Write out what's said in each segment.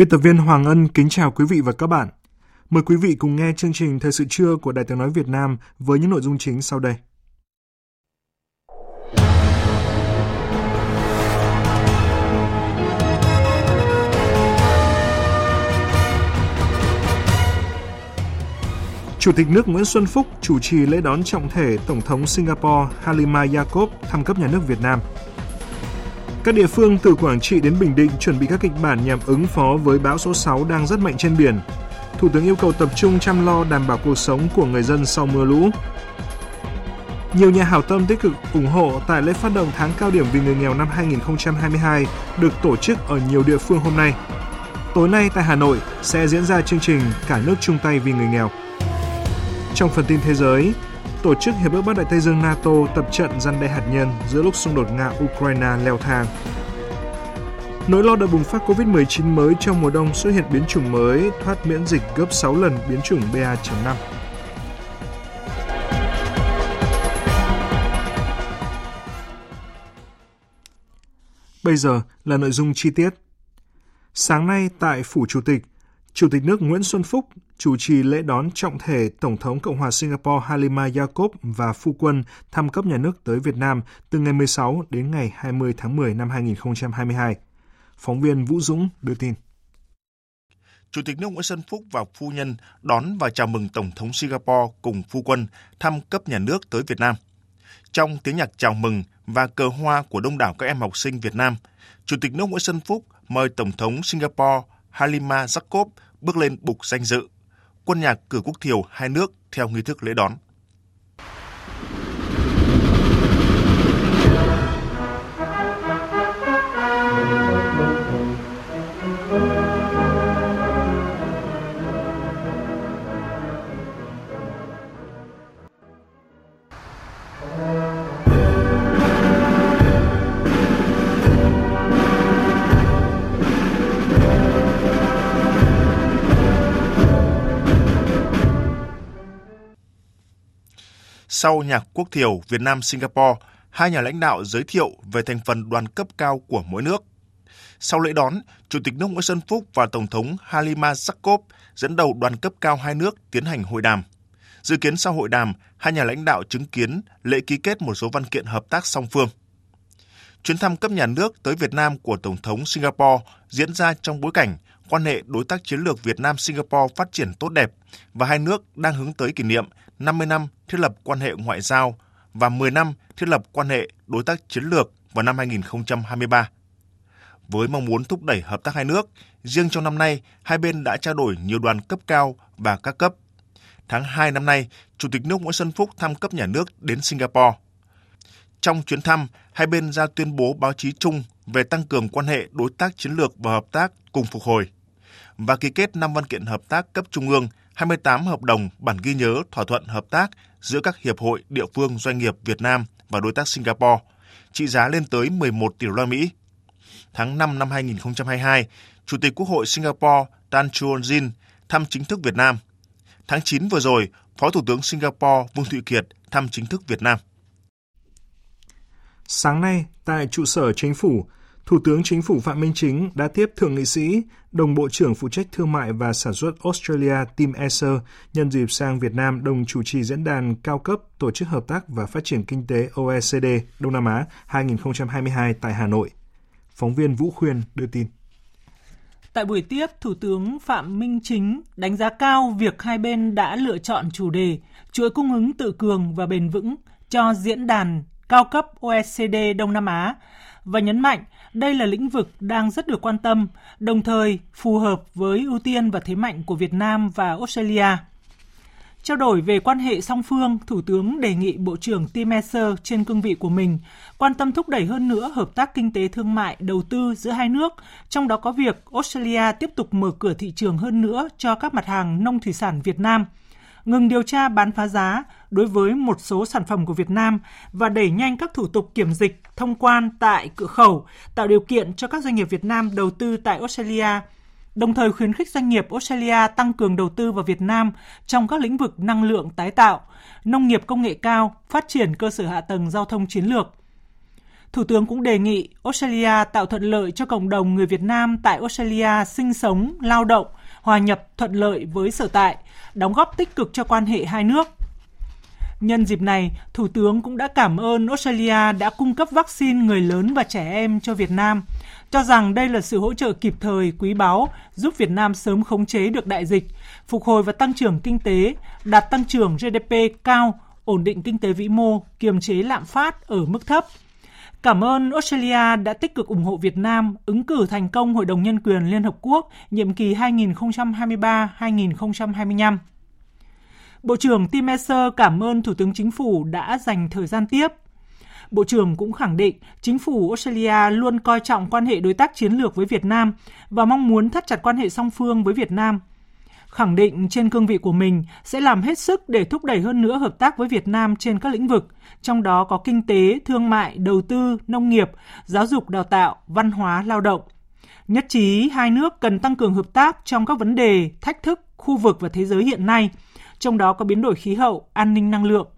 Biên tập viên Hoàng Ân kính chào quý vị và các bạn. Mời quý vị cùng nghe chương trình Thời sự trưa của Đài tiếng nói Việt Nam với những nội dung chính sau đây. Chủ tịch nước Nguyễn Xuân Phúc chủ trì lễ đón trọng thể Tổng thống Singapore Halima Yacob thăm cấp nhà nước Việt Nam. Các địa phương từ Quảng Trị đến Bình Định chuẩn bị các kịch bản nhằm ứng phó với bão số 6 đang rất mạnh trên biển. Thủ tướng yêu cầu tập trung chăm lo đảm bảo cuộc sống của người dân sau mưa lũ. Nhiều nhà hảo tâm tích cực ủng hộ tại lễ phát động tháng cao điểm vì người nghèo năm 2022 được tổ chức ở nhiều địa phương hôm nay. Tối nay tại Hà Nội sẽ diễn ra chương trình Cả nước chung tay vì người nghèo. Trong phần tin thế giới, tổ chức Hiệp ước Bắc Đại Tây Dương NATO tập trận răn đe hạt nhân giữa lúc xung đột Nga-Ukraine leo thang. Nỗi lo đợt bùng phát COVID-19 mới trong mùa đông xuất hiện biến chủng mới thoát miễn dịch gấp 6 lần biến chủng BA.5. Bây giờ là nội dung chi tiết. Sáng nay tại Phủ Chủ tịch, Chủ tịch nước Nguyễn Xuân Phúc chủ trì lễ đón trọng thể Tổng thống Cộng hòa Singapore Halima Yacob và phu quân thăm cấp nhà nước tới Việt Nam từ ngày 16 đến ngày 20 tháng 10 năm 2022. Phóng viên Vũ Dũng đưa tin. Chủ tịch nước Nguyễn Xuân Phúc và phu nhân đón và chào mừng Tổng thống Singapore cùng phu quân thăm cấp nhà nước tới Việt Nam. Trong tiếng nhạc chào mừng và cờ hoa của đông đảo các em học sinh Việt Nam, Chủ tịch nước Nguyễn Xuân Phúc mời Tổng thống Singapore Halima Jacob bước lên bục danh dự. Quân nhạc cử quốc thiều hai nước theo nghi thức lễ đón. Sau nhạc quốc thiểu Việt Nam Singapore, hai nhà lãnh đạo giới thiệu về thành phần đoàn cấp cao của mỗi nước. Sau lễ đón, Chủ tịch nước Nguyễn Xuân Phúc và Tổng thống Halima Jacob dẫn đầu đoàn cấp cao hai nước tiến hành hội đàm. Dự kiến sau hội đàm, hai nhà lãnh đạo chứng kiến lễ ký kết một số văn kiện hợp tác song phương. Chuyến thăm cấp nhà nước tới Việt Nam của Tổng thống Singapore diễn ra trong bối cảnh quan hệ đối tác chiến lược Việt Nam-Singapore phát triển tốt đẹp và hai nước đang hướng tới kỷ niệm 50 năm thiết lập quan hệ ngoại giao và 10 năm thiết lập quan hệ đối tác chiến lược vào năm 2023. Với mong muốn thúc đẩy hợp tác hai nước, riêng trong năm nay, hai bên đã trao đổi nhiều đoàn cấp cao và các cấp. Tháng 2 năm nay, Chủ tịch nước Nguyễn Xuân Phúc thăm cấp nhà nước đến Singapore. Trong chuyến thăm, hai bên ra tuyên bố báo chí chung về tăng cường quan hệ đối tác chiến lược và hợp tác cùng phục hồi và ký kết 5 văn kiện hợp tác cấp trung ương 28 hợp đồng bản ghi nhớ thỏa thuận hợp tác giữa các hiệp hội, địa phương, doanh nghiệp Việt Nam và đối tác Singapore, trị giá lên tới 11 tỷ đô la Mỹ. Tháng 5 năm 2022, Chủ tịch Quốc hội Singapore Tan Chuan Jin thăm chính thức Việt Nam. Tháng 9 vừa rồi, Phó Thủ tướng Singapore Vương Thụy Kiệt thăm chính thức Việt Nam. Sáng nay, tại trụ sở chính phủ, Thủ tướng Chính phủ Phạm Minh Chính đã tiếp Thượng nghị sĩ, đồng Bộ trưởng phụ trách thương mại và sản xuất Australia Tim Esser nhân dịp sang Việt Nam đồng chủ trì diễn đàn cao cấp Tổ chức Hợp tác và Phát triển Kinh tế OECD Đông Nam Á 2022 tại Hà Nội. Phóng viên Vũ Khuyên đưa tin. Tại buổi tiếp, Thủ tướng Phạm Minh Chính đánh giá cao việc hai bên đã lựa chọn chủ đề chuỗi cung ứng tự cường và bền vững cho diễn đàn cao cấp OECD Đông Nam Á và nhấn mạnh đây là lĩnh vực đang rất được quan tâm, đồng thời phù hợp với ưu tiên và thế mạnh của Việt Nam và Australia. Trao đổi về quan hệ song phương, Thủ tướng đề nghị Bộ trưởng Tim Esser trên cương vị của mình quan tâm thúc đẩy hơn nữa hợp tác kinh tế thương mại, đầu tư giữa hai nước, trong đó có việc Australia tiếp tục mở cửa thị trường hơn nữa cho các mặt hàng nông thủy sản Việt Nam, ngừng điều tra bán phá giá đối với một số sản phẩm của Việt Nam và đẩy nhanh các thủ tục kiểm dịch, thông quan tại cửa khẩu, tạo điều kiện cho các doanh nghiệp Việt Nam đầu tư tại Australia – đồng thời khuyến khích doanh nghiệp Australia tăng cường đầu tư vào Việt Nam trong các lĩnh vực năng lượng tái tạo, nông nghiệp công nghệ cao, phát triển cơ sở hạ tầng giao thông chiến lược. Thủ tướng cũng đề nghị Australia tạo thuận lợi cho cộng đồng người Việt Nam tại Australia sinh sống, lao động, hòa nhập thuận lợi với sở tại, đóng góp tích cực cho quan hệ hai nước. Nhân dịp này, Thủ tướng cũng đã cảm ơn Australia đã cung cấp vaccine người lớn và trẻ em cho Việt Nam, cho rằng đây là sự hỗ trợ kịp thời, quý báu, giúp Việt Nam sớm khống chế được đại dịch, phục hồi và tăng trưởng kinh tế, đạt tăng trưởng GDP cao, ổn định kinh tế vĩ mô, kiềm chế lạm phát ở mức thấp. Cảm ơn Australia đã tích cực ủng hộ Việt Nam ứng cử thành công Hội đồng Nhân quyền Liên Hợp Quốc nhiệm kỳ 2023-2025. Bộ trưởng Tim Mercer cảm ơn Thủ tướng Chính phủ đã dành thời gian tiếp. Bộ trưởng cũng khẳng định chính phủ Australia luôn coi trọng quan hệ đối tác chiến lược với Việt Nam và mong muốn thắt chặt quan hệ song phương với Việt Nam. Khẳng định trên cương vị của mình sẽ làm hết sức để thúc đẩy hơn nữa hợp tác với Việt Nam trên các lĩnh vực, trong đó có kinh tế, thương mại, đầu tư, nông nghiệp, giáo dục đào tạo, văn hóa, lao động. Nhất trí hai nước cần tăng cường hợp tác trong các vấn đề, thách thức khu vực và thế giới hiện nay – trong đó có biến đổi khí hậu, an ninh năng lượng.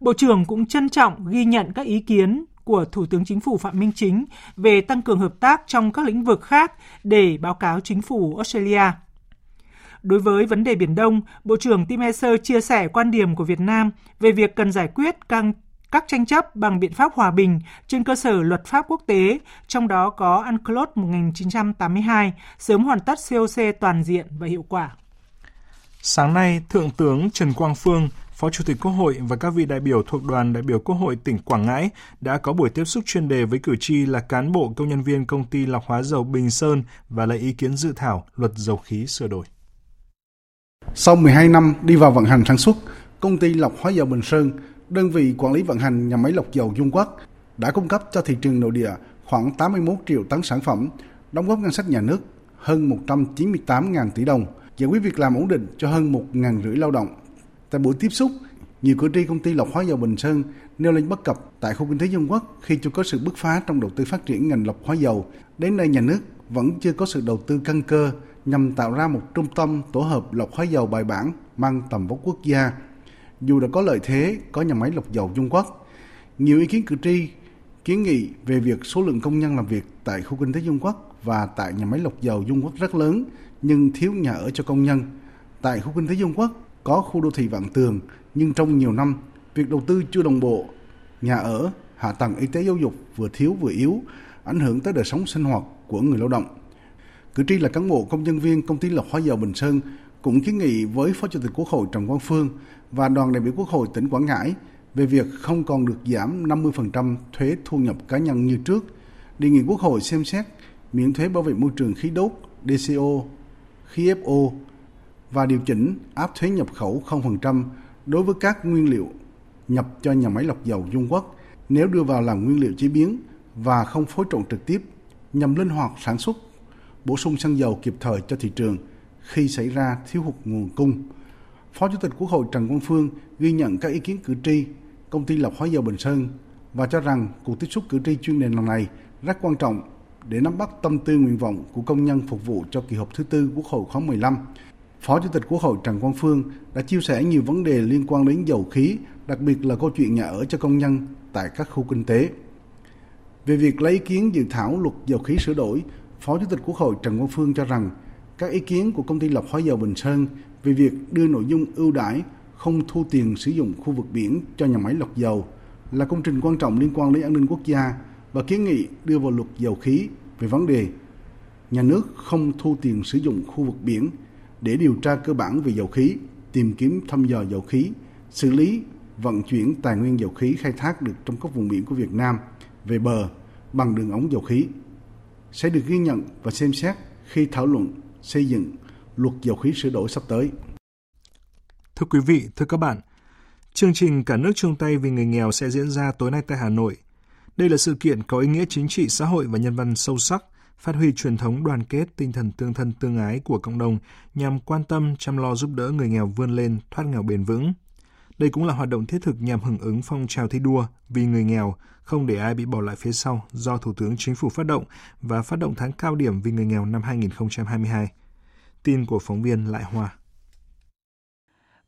Bộ trưởng cũng trân trọng ghi nhận các ý kiến của Thủ tướng Chính phủ Phạm Minh Chính về tăng cường hợp tác trong các lĩnh vực khác để báo cáo Chính phủ Australia. Đối với vấn đề Biển Đông, Bộ trưởng Tim Esser chia sẻ quan điểm của Việt Nam về việc cần giải quyết các các tranh chấp bằng biện pháp hòa bình trên cơ sở luật pháp quốc tế, trong đó có UNCLOS 1982, sớm hoàn tất COC toàn diện và hiệu quả. Sáng nay, Thượng tướng Trần Quang Phương, Phó Chủ tịch Quốc hội và các vị đại biểu thuộc đoàn đại biểu Quốc hội tỉnh Quảng Ngãi đã có buổi tiếp xúc chuyên đề với cử tri là cán bộ công nhân viên công ty lọc hóa dầu Bình Sơn và lấy ý kiến dự thảo luật dầu khí sửa đổi. Sau 12 năm đi vào vận hành sản xuất, công ty lọc hóa dầu Bình Sơn, đơn vị quản lý vận hành nhà máy lọc dầu Dung Quốc, đã cung cấp cho thị trường nội địa khoảng 81 triệu tấn sản phẩm, đóng góp ngân sách nhà nước hơn 198.000 tỷ đồng – giải quyết việc làm ổn định cho hơn một ngàn rưỡi lao động. Tại buổi tiếp xúc, nhiều cử tri công ty lọc hóa dầu Bình Sơn nêu lên bất cập tại khu kinh tế Dung Quốc khi chưa có sự bứt phá trong đầu tư phát triển ngành lọc hóa dầu. Đến nay nhà nước vẫn chưa có sự đầu tư căn cơ nhằm tạo ra một trung tâm tổ hợp lọc hóa dầu bài bản mang tầm vóc quốc gia. Dù đã có lợi thế có nhà máy lọc dầu trung Quốc, nhiều ý kiến cử tri kiến nghị về việc số lượng công nhân làm việc tại khu kinh tế Dung Quốc và tại nhà máy lọc dầu Dung Quốc rất lớn nhưng thiếu nhà ở cho công nhân. Tại khu kinh tế Dung Quốc có khu đô thị Vạn Tường, nhưng trong nhiều năm, việc đầu tư chưa đồng bộ, nhà ở, hạ tầng y tế giáo dục vừa thiếu vừa yếu, ảnh hưởng tới đời sống sinh hoạt của người lao động. Cử tri là cán bộ công nhân viên công ty lọc hóa dầu Bình Sơn cũng kiến nghị với Phó Chủ tịch Quốc hội Trần Quang Phương và đoàn đại biểu Quốc hội tỉnh Quảng Ngãi về việc không còn được giảm 50% thuế thu nhập cá nhân như trước, đề nghị Quốc hội xem xét miễn thuế bảo vệ môi trường khí đốt DCO khí FO và điều chỉnh áp thuế nhập khẩu 0% đối với các nguyên liệu nhập cho nhà máy lọc dầu Trung Quốc nếu đưa vào làm nguyên liệu chế biến và không phối trộn trực tiếp nhằm linh hoạt sản xuất, bổ sung xăng dầu kịp thời cho thị trường khi xảy ra thiếu hụt nguồn cung. Phó Chủ tịch Quốc hội Trần Quang Phương ghi nhận các ý kiến cử tri công ty lọc hóa dầu Bình Sơn và cho rằng cuộc tiếp xúc cử tri chuyên đề lần này rất quan trọng để nắm bắt tâm tư nguyện vọng của công nhân phục vụ cho kỳ họp thứ tư Quốc hội khóa 15. Phó Chủ tịch Quốc hội Trần Quang Phương đã chia sẻ nhiều vấn đề liên quan đến dầu khí, đặc biệt là câu chuyện nhà ở cho công nhân tại các khu kinh tế. Về việc lấy ý kiến dự thảo luật dầu khí sửa đổi, Phó Chủ tịch Quốc hội Trần Quang Phương cho rằng các ý kiến của công ty lọc hóa dầu Bình Sơn về việc đưa nội dung ưu đãi không thu tiền sử dụng khu vực biển cho nhà máy lọc dầu là công trình quan trọng liên quan đến an ninh quốc gia và kiến nghị đưa vào luật dầu khí về vấn đề nhà nước không thu tiền sử dụng khu vực biển để điều tra cơ bản về dầu khí, tìm kiếm thăm dò dầu khí, xử lý vận chuyển tài nguyên dầu khí khai thác được trong các vùng biển của Việt Nam về bờ bằng đường ống dầu khí sẽ được ghi nhận và xem xét khi thảo luận xây dựng luật dầu khí sửa đổi sắp tới. Thưa quý vị, thưa các bạn, chương trình Cả nước chung tay vì người nghèo sẽ diễn ra tối nay tại Hà Nội. Đây là sự kiện có ý nghĩa chính trị xã hội và nhân văn sâu sắc, phát huy truyền thống đoàn kết, tinh thần tương thân tương ái của cộng đồng nhằm quan tâm chăm lo giúp đỡ người nghèo vươn lên thoát nghèo bền vững. Đây cũng là hoạt động thiết thực nhằm hưởng ứng phong trào thi đua vì người nghèo, không để ai bị bỏ lại phía sau do Thủ tướng Chính phủ phát động và phát động tháng cao điểm vì người nghèo năm 2022. Tin của phóng viên Lại Hoa.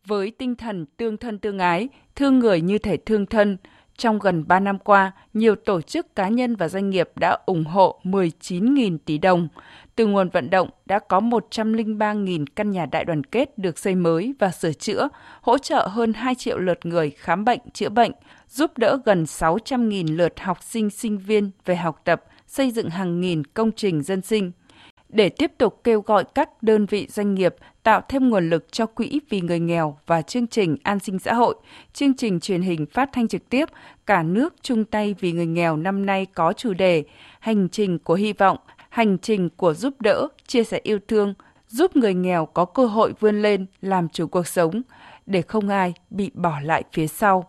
Với tinh thần tương thân tương ái, thương người như thể thương thân, trong gần 3 năm qua, nhiều tổ chức cá nhân và doanh nghiệp đã ủng hộ 19.000 tỷ đồng. Từ nguồn vận động đã có 103.000 căn nhà đại đoàn kết được xây mới và sửa chữa, hỗ trợ hơn 2 triệu lượt người khám bệnh, chữa bệnh, giúp đỡ gần 600.000 lượt học sinh sinh viên về học tập, xây dựng hàng nghìn công trình dân sinh để tiếp tục kêu gọi các đơn vị doanh nghiệp tạo thêm nguồn lực cho quỹ vì người nghèo và chương trình an sinh xã hội, chương trình truyền hình phát thanh trực tiếp cả nước chung tay vì người nghèo năm nay có chủ đề Hành trình của hy vọng, hành trình của giúp đỡ, chia sẻ yêu thương, giúp người nghèo có cơ hội vươn lên làm chủ cuộc sống để không ai bị bỏ lại phía sau.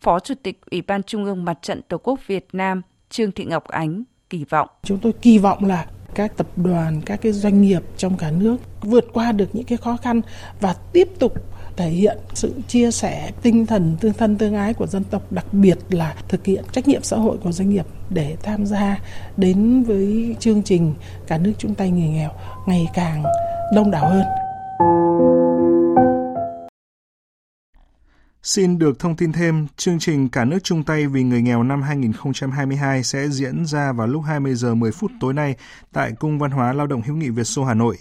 Phó Chủ tịch Ủy ban Trung ương Mặt trận Tổ quốc Việt Nam Trương Thị Ngọc Ánh kỳ vọng. Chúng tôi kỳ vọng là các tập đoàn, các cái doanh nghiệp trong cả nước vượt qua được những cái khó khăn và tiếp tục thể hiện sự chia sẻ tinh thần tương thân tương ái của dân tộc đặc biệt là thực hiện trách nhiệm xã hội của doanh nghiệp để tham gia đến với chương trình cả nước chung tay người nghèo ngày càng đông đảo hơn. Xin được thông tin thêm, chương trình Cả nước chung tay vì người nghèo năm 2022 sẽ diễn ra vào lúc 20 giờ 10 phút tối nay tại Cung Văn hóa Lao động hữu nghị Việt Xô Hà Nội.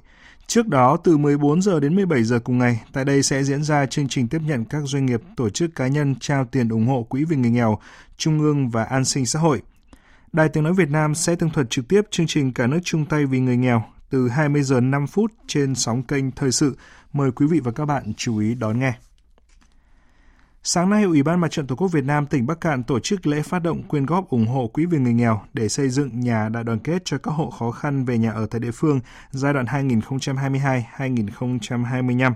Trước đó, từ 14 giờ đến 17 giờ cùng ngày, tại đây sẽ diễn ra chương trình tiếp nhận các doanh nghiệp, tổ chức cá nhân trao tiền ủng hộ Quỹ vì người nghèo, Trung ương và An sinh xã hội. Đài Tiếng Nói Việt Nam sẽ tường thuật trực tiếp chương trình Cả nước chung tay vì người nghèo từ 20 giờ 5 phút trên sóng kênh Thời sự. Mời quý vị và các bạn chú ý đón nghe. Sáng nay, Ủy ban Mặt trận Tổ quốc Việt Nam tỉnh Bắc Cạn tổ chức lễ phát động quyên góp ủng hộ quỹ vì người nghèo để xây dựng nhà đại đoàn kết cho các hộ khó khăn về nhà ở tại địa phương giai đoạn 2022-2025.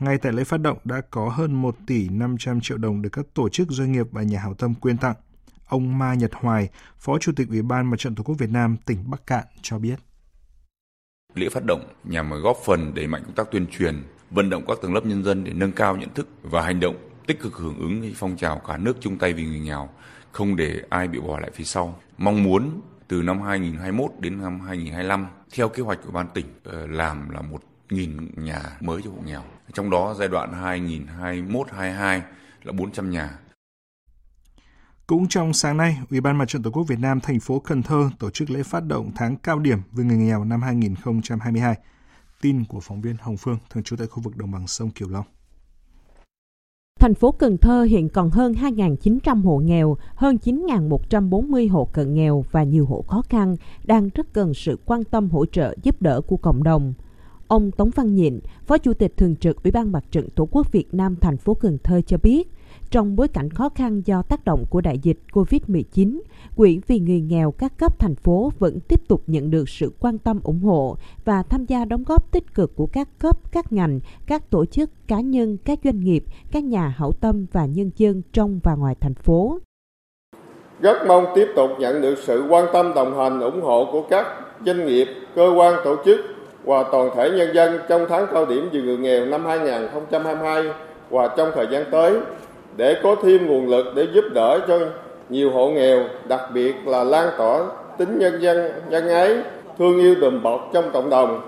Ngay tại lễ phát động đã có hơn 1 tỷ 500 triệu đồng được các tổ chức doanh nghiệp và nhà hảo tâm quyên tặng. Ông Ma Nhật Hoài, Phó Chủ tịch Ủy ban Mặt trận Tổ quốc Việt Nam tỉnh Bắc Cạn cho biết. Lễ phát động nhằm góp phần đẩy mạnh công tác tuyên truyền, vận động các tầng lớp nhân dân để nâng cao nhận thức và hành động tích cực hưởng ứng phong trào cả nước chung tay vì người nghèo, không để ai bị bỏ lại phía sau. Mong muốn từ năm 2021 đến năm 2025 theo kế hoạch của ban tỉnh ờ, làm là một nghìn nhà mới cho hộ nghèo. Trong đó giai đoạn 2021-22 là 400 nhà. Cũng trong sáng nay, Ủy ban Mặt trận Tổ quốc Việt Nam thành phố Cần Thơ tổ chức lễ phát động tháng cao điểm về người nghèo năm 2022. Tin của phóng viên Hồng Phương, thường trú tại khu vực đồng bằng sông Kiều Long. Thành phố Cần Thơ hiện còn hơn 2.900 hộ nghèo, hơn 9.140 hộ cận nghèo và nhiều hộ khó khăn đang rất cần sự quan tâm hỗ trợ giúp đỡ của cộng đồng. Ông Tống Văn Nhịn, Phó Chủ tịch Thường trực Ủy ban Mặt trận Tổ quốc Việt Nam thành phố Cần Thơ cho biết, trong bối cảnh khó khăn do tác động của đại dịch COVID-19, Quỹ vì người nghèo các cấp thành phố vẫn tiếp tục nhận được sự quan tâm ủng hộ và tham gia đóng góp tích cực của các cấp, các ngành, các tổ chức, cá nhân, các doanh nghiệp, các nhà hảo tâm và nhân dân trong và ngoài thành phố. Rất mong tiếp tục nhận được sự quan tâm đồng hành ủng hộ của các doanh nghiệp, cơ quan tổ chức và toàn thể nhân dân trong tháng cao điểm vì người nghèo năm 2022 và trong thời gian tới để có thêm nguồn lực để giúp đỡ cho nhiều hộ nghèo, đặc biệt là lan tỏa tính nhân dân, nhân ái, thương yêu đùm bọc trong cộng đồng.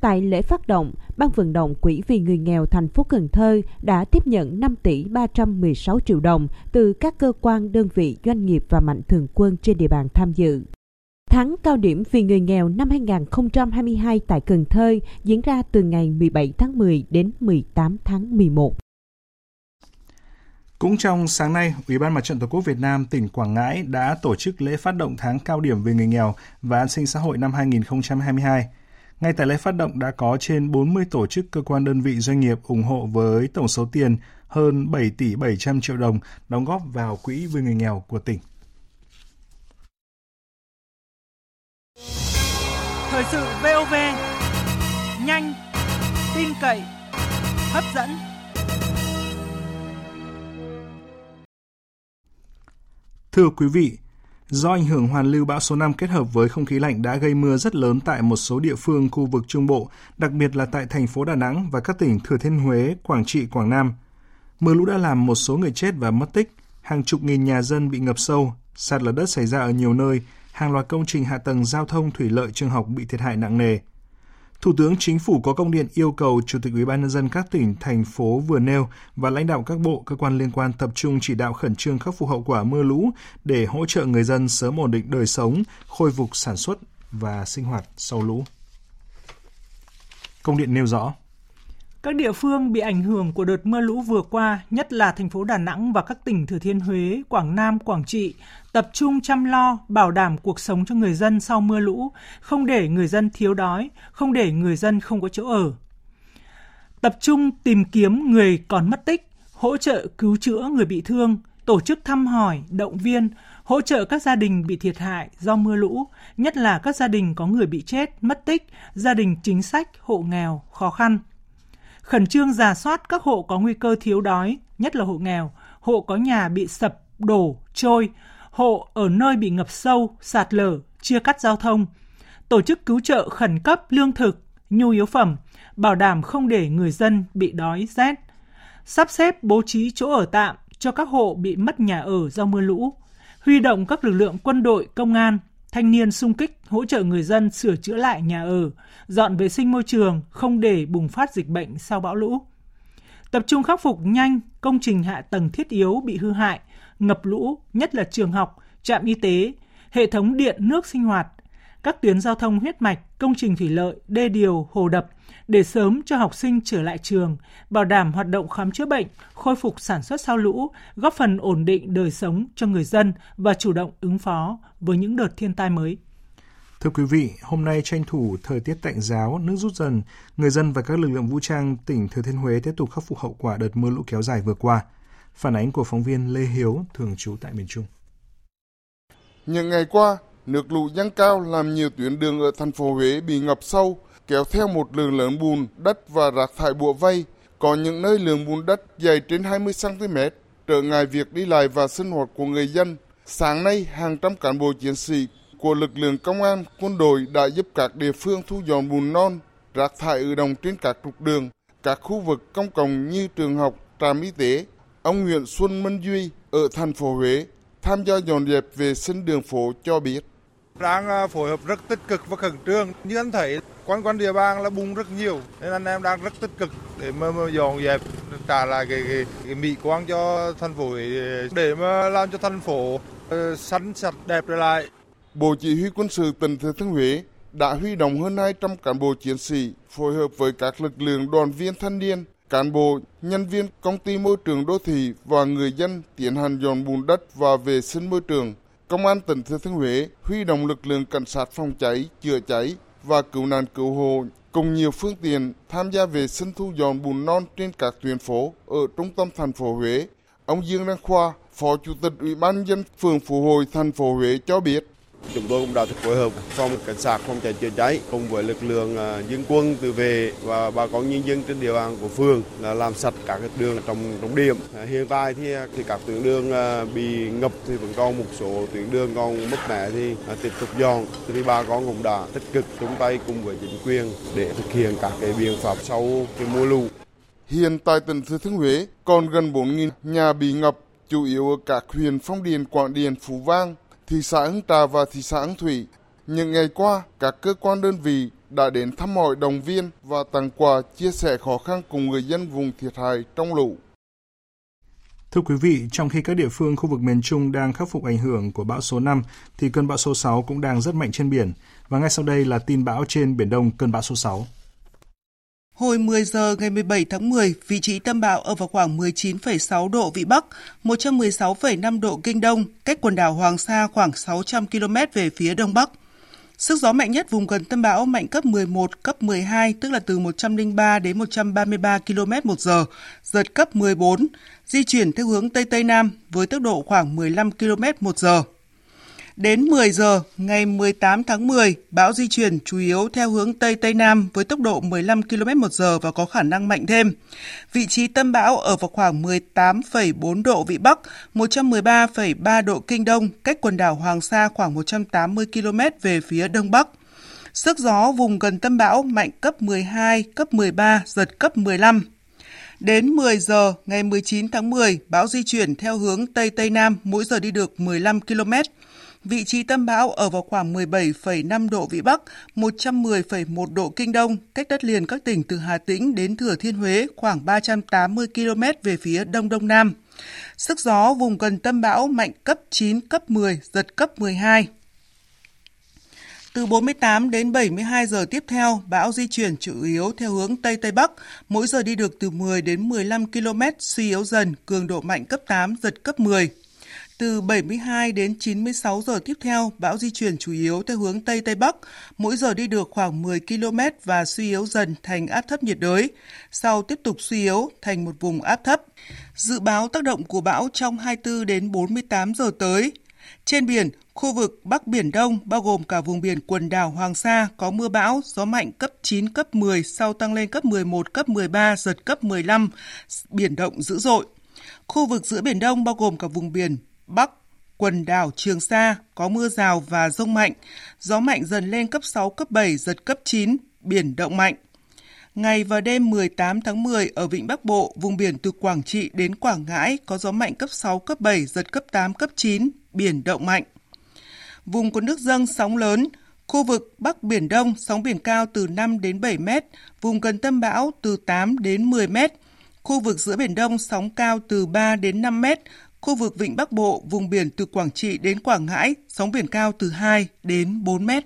Tại lễ phát động, Ban vận động Quỹ vì người nghèo thành phố Cần Thơ đã tiếp nhận 5 tỷ 316 triệu đồng từ các cơ quan, đơn vị, doanh nghiệp và mạnh thường quân trên địa bàn tham dự. Tháng cao điểm vì người nghèo năm 2022 tại Cần Thơ diễn ra từ ngày 17 tháng 10 đến 18 tháng 11. Cũng trong sáng nay, Ủy ban Mặt trận Tổ quốc Việt Nam tỉnh Quảng Ngãi đã tổ chức lễ phát động tháng cao điểm về người nghèo và an sinh xã hội năm 2022. Ngay tại lễ phát động đã có trên 40 tổ chức cơ quan đơn vị doanh nghiệp ủng hộ với tổng số tiền hơn 7 tỷ 700 triệu đồng đóng góp vào quỹ vì người nghèo của tỉnh. Thời sự VOV nhanh, tin cậy, hấp dẫn. Thưa quý vị, do ảnh hưởng hoàn lưu bão số 5 kết hợp với không khí lạnh đã gây mưa rất lớn tại một số địa phương khu vực Trung Bộ, đặc biệt là tại thành phố Đà Nẵng và các tỉnh Thừa Thiên Huế, Quảng Trị, Quảng Nam. Mưa lũ đã làm một số người chết và mất tích, hàng chục nghìn nhà dân bị ngập sâu, sạt lở đất xảy ra ở nhiều nơi, hàng loạt công trình hạ tầng giao thông, thủy lợi, trường học bị thiệt hại nặng nề. Thủ tướng Chính phủ có công điện yêu cầu Chủ tịch Ủy ban nhân dân các tỉnh, thành phố vừa nêu và lãnh đạo các bộ, cơ quan liên quan tập trung chỉ đạo khẩn trương khắc phục hậu quả mưa lũ để hỗ trợ người dân sớm ổn định đời sống, khôi phục sản xuất và sinh hoạt sau lũ. Công điện nêu rõ các địa phương bị ảnh hưởng của đợt mưa lũ vừa qua, nhất là thành phố Đà Nẵng và các tỉnh Thừa Thiên Huế, Quảng Nam, Quảng Trị, tập trung chăm lo, bảo đảm cuộc sống cho người dân sau mưa lũ, không để người dân thiếu đói, không để người dân không có chỗ ở. Tập trung tìm kiếm người còn mất tích, hỗ trợ cứu chữa người bị thương, tổ chức thăm hỏi, động viên, hỗ trợ các gia đình bị thiệt hại do mưa lũ, nhất là các gia đình có người bị chết, mất tích, gia đình chính sách, hộ nghèo, khó khăn – khẩn trương giả soát các hộ có nguy cơ thiếu đói, nhất là hộ nghèo, hộ có nhà bị sập, đổ, trôi, hộ ở nơi bị ngập sâu, sạt lở, chia cắt giao thông, tổ chức cứu trợ khẩn cấp lương thực, nhu yếu phẩm, bảo đảm không để người dân bị đói rét, sắp xếp bố trí chỗ ở tạm cho các hộ bị mất nhà ở do mưa lũ, huy động các lực lượng quân đội, công an, thanh niên sung kích hỗ trợ người dân sửa chữa lại nhà ở, dọn vệ sinh môi trường, không để bùng phát dịch bệnh sau bão lũ. Tập trung khắc phục nhanh công trình hạ tầng thiết yếu bị hư hại, ngập lũ, nhất là trường học, trạm y tế, hệ thống điện nước sinh hoạt, các tuyến giao thông huyết mạch, công trình thủy lợi, đê điều, hồ đập để sớm cho học sinh trở lại trường, bảo đảm hoạt động khám chữa bệnh, khôi phục sản xuất sau lũ, góp phần ổn định đời sống cho người dân và chủ động ứng phó với những đợt thiên tai mới. Thưa quý vị, hôm nay tranh thủ thời tiết tạnh giáo, nước rút dần, người dân và các lực lượng vũ trang tỉnh Thừa Thiên Huế tiếp tục khắc phục hậu quả đợt mưa lũ kéo dài vừa qua. Phản ánh của phóng viên Lê Hiếu, thường trú tại miền Trung. Những ngày qua, nước lũ dâng cao làm nhiều tuyến đường ở thành phố Huế bị ngập sâu, kéo theo một lượng lớn bùn, đất và rác thải bùa vây. Có những nơi lượng bùn đất dày trên 20 cm, trở ngại việc đi lại và sinh hoạt của người dân. Sáng nay, hàng trăm cán bộ chiến sĩ của lực lượng công an, quân đội đã giúp các địa phương thu dọn bùn non, rác thải ở đồng trên các trục đường, các khu vực công cộng như trường học, trạm y tế. Ông Nguyễn Xuân Minh Duy ở thành phố Huế tham gia dọn dẹp vệ sinh đường phố cho biết đang à, phối hợp rất tích cực và khẩn trương. Như anh thấy, quanh quanh địa bàn là bùng rất nhiều, nên anh em đang rất tích cực để mà, mà dọn dẹp trả lại cái, cái, cái mỹ quan cho thành phố để mà làm cho thành phố uh, xanh sạch đẹp trở lại. Bộ Chỉ huy quân sự tỉnh Thừa Thiên Huế đã huy động hơn 200 cán bộ chiến sĩ phối hợp với các lực lượng đoàn viên thanh niên, cán bộ, nhân viên công ty môi trường đô thị và người dân tiến hành dọn bùn đất và vệ sinh môi trường Công an tỉnh Thừa Thiên Huế huy động lực lượng cảnh sát phòng cháy, chữa cháy và cứu nạn cứu hộ cùng nhiều phương tiện tham gia vệ sinh thu dọn bùn non trên các tuyến phố ở trung tâm thành phố Huế. Ông Dương Đăng Khoa, Phó Chủ tịch Ủy ban dân phường Phú Hội thành phố Huế cho biết Chúng tôi cũng đã phối hợp phòng cảnh sát phòng cháy chữa cháy cùng với lực lượng à, dân quân tự vệ và bà con nhân dân trên địa bàn của phường là làm sạch các đường trong trọng điểm. À, hiện tại thì, à, thì các tuyến đường bị ngập thì vẫn còn một số tuyến đường còn mất mẻ thì tiếp tục dọn. Thì bà con cũng đã tích cực chung tay cùng với chính quyền để thực hiện các cái biện pháp sau cái mùa lũ. Hiện tại tỉnh Thừa Thiên Huế còn gần 4.000 nhà bị ngập, chủ yếu ở các huyện Phong Điền, Quảng Điền, Phú Vang, thị xã Hưng Trà và thị xã Hưng Thủy. Những ngày qua, các cơ quan đơn vị đã đến thăm hỏi động viên và tặng quà chia sẻ khó khăn cùng người dân vùng thiệt hại trong lũ. Thưa quý vị, trong khi các địa phương khu vực miền Trung đang khắc phục ảnh hưởng của bão số 5, thì cơn bão số 6 cũng đang rất mạnh trên biển. Và ngay sau đây là tin bão trên Biển Đông cơn bão số 6. Hồi 10 giờ ngày 17 tháng 10, vị trí tâm bão ở vào khoảng 19,6 độ Vĩ Bắc, 116,5 độ Kinh Đông, cách quần đảo Hoàng Sa khoảng 600 km về phía Đông Bắc. Sức gió mạnh nhất vùng gần tâm bão mạnh cấp 11, cấp 12, tức là từ 103 đến 133 km một giờ, giật cấp 14, di chuyển theo hướng Tây Tây Nam với tốc độ khoảng 15 km một giờ. Đến 10 giờ ngày 18 tháng 10, bão di chuyển chủ yếu theo hướng Tây Tây Nam với tốc độ 15 km một giờ và có khả năng mạnh thêm. Vị trí tâm bão ở vào khoảng 18,4 độ Vĩ Bắc, 113,3 độ Kinh Đông, cách quần đảo Hoàng Sa khoảng 180 km về phía Đông Bắc. Sức gió vùng gần tâm bão mạnh cấp 12, cấp 13, giật cấp 15. Đến 10 giờ ngày 19 tháng 10, bão di chuyển theo hướng Tây Tây Nam, mỗi giờ đi được 15 km. Vị trí tâm bão ở vào khoảng 17,5 độ Vĩ Bắc, 110,1 độ Kinh Đông, cách đất liền các tỉnh từ Hà Tĩnh đến Thừa Thiên Huế khoảng 380 km về phía Đông Đông Nam. Sức gió vùng gần tâm bão mạnh cấp 9, cấp 10, giật cấp 12. Từ 48 đến 72 giờ tiếp theo, bão di chuyển chủ yếu theo hướng Tây Tây Bắc, mỗi giờ đi được từ 10 đến 15 km, suy yếu dần, cường độ mạnh cấp 8, giật cấp 10. Từ 72 đến 96 giờ tiếp theo, bão di chuyển chủ yếu theo hướng Tây Tây Bắc, mỗi giờ đi được khoảng 10 km và suy yếu dần thành áp thấp nhiệt đới, sau tiếp tục suy yếu thành một vùng áp thấp. Dự báo tác động của bão trong 24 đến 48 giờ tới. Trên biển, khu vực Bắc Biển Đông bao gồm cả vùng biển quần đảo Hoàng Sa có mưa bão, gió mạnh cấp 9, cấp 10, sau tăng lên cấp 11, cấp 13, giật cấp 15, biển động dữ dội. Khu vực giữa Biển Đông bao gồm cả vùng biển Bắc, quần đảo Trường Sa có mưa rào và rông mạnh, gió mạnh dần lên cấp 6, cấp 7, giật cấp 9, biển động mạnh. Ngày và đêm 18 tháng 10 ở Vịnh Bắc Bộ, vùng biển từ Quảng Trị đến Quảng Ngãi có gió mạnh cấp 6, cấp 7, giật cấp 8, cấp 9, biển động mạnh. Vùng có nước dâng sóng lớn, khu vực Bắc Biển Đông sóng biển cao từ 5 đến 7 mét, vùng gần tâm bão từ 8 đến 10 mét. Khu vực giữa Biển Đông sóng cao từ 3 đến 5 mét, Khu vực Vịnh Bắc Bộ, vùng biển từ Quảng Trị đến Quảng Ngãi, sóng biển cao từ 2 đến 4 mét.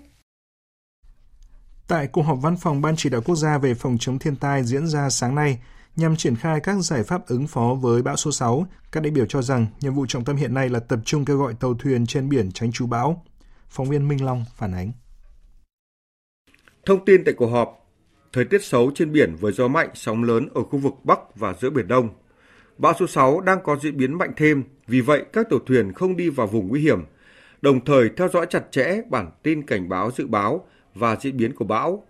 Tại cuộc họp văn phòng Ban chỉ đạo quốc gia về phòng chống thiên tai diễn ra sáng nay, nhằm triển khai các giải pháp ứng phó với bão số 6, các đại biểu cho rằng nhiệm vụ trọng tâm hiện nay là tập trung kêu gọi tàu thuyền trên biển tránh trú bão. Phóng viên Minh Long phản ánh. Thông tin tại cuộc họp, thời tiết xấu trên biển với gió mạnh, sóng lớn ở khu vực Bắc và giữa Biển Đông Bão số 6 đang có diễn biến mạnh thêm, vì vậy các tàu thuyền không đi vào vùng nguy hiểm, đồng thời theo dõi chặt chẽ bản tin cảnh báo dự báo và diễn biến của bão,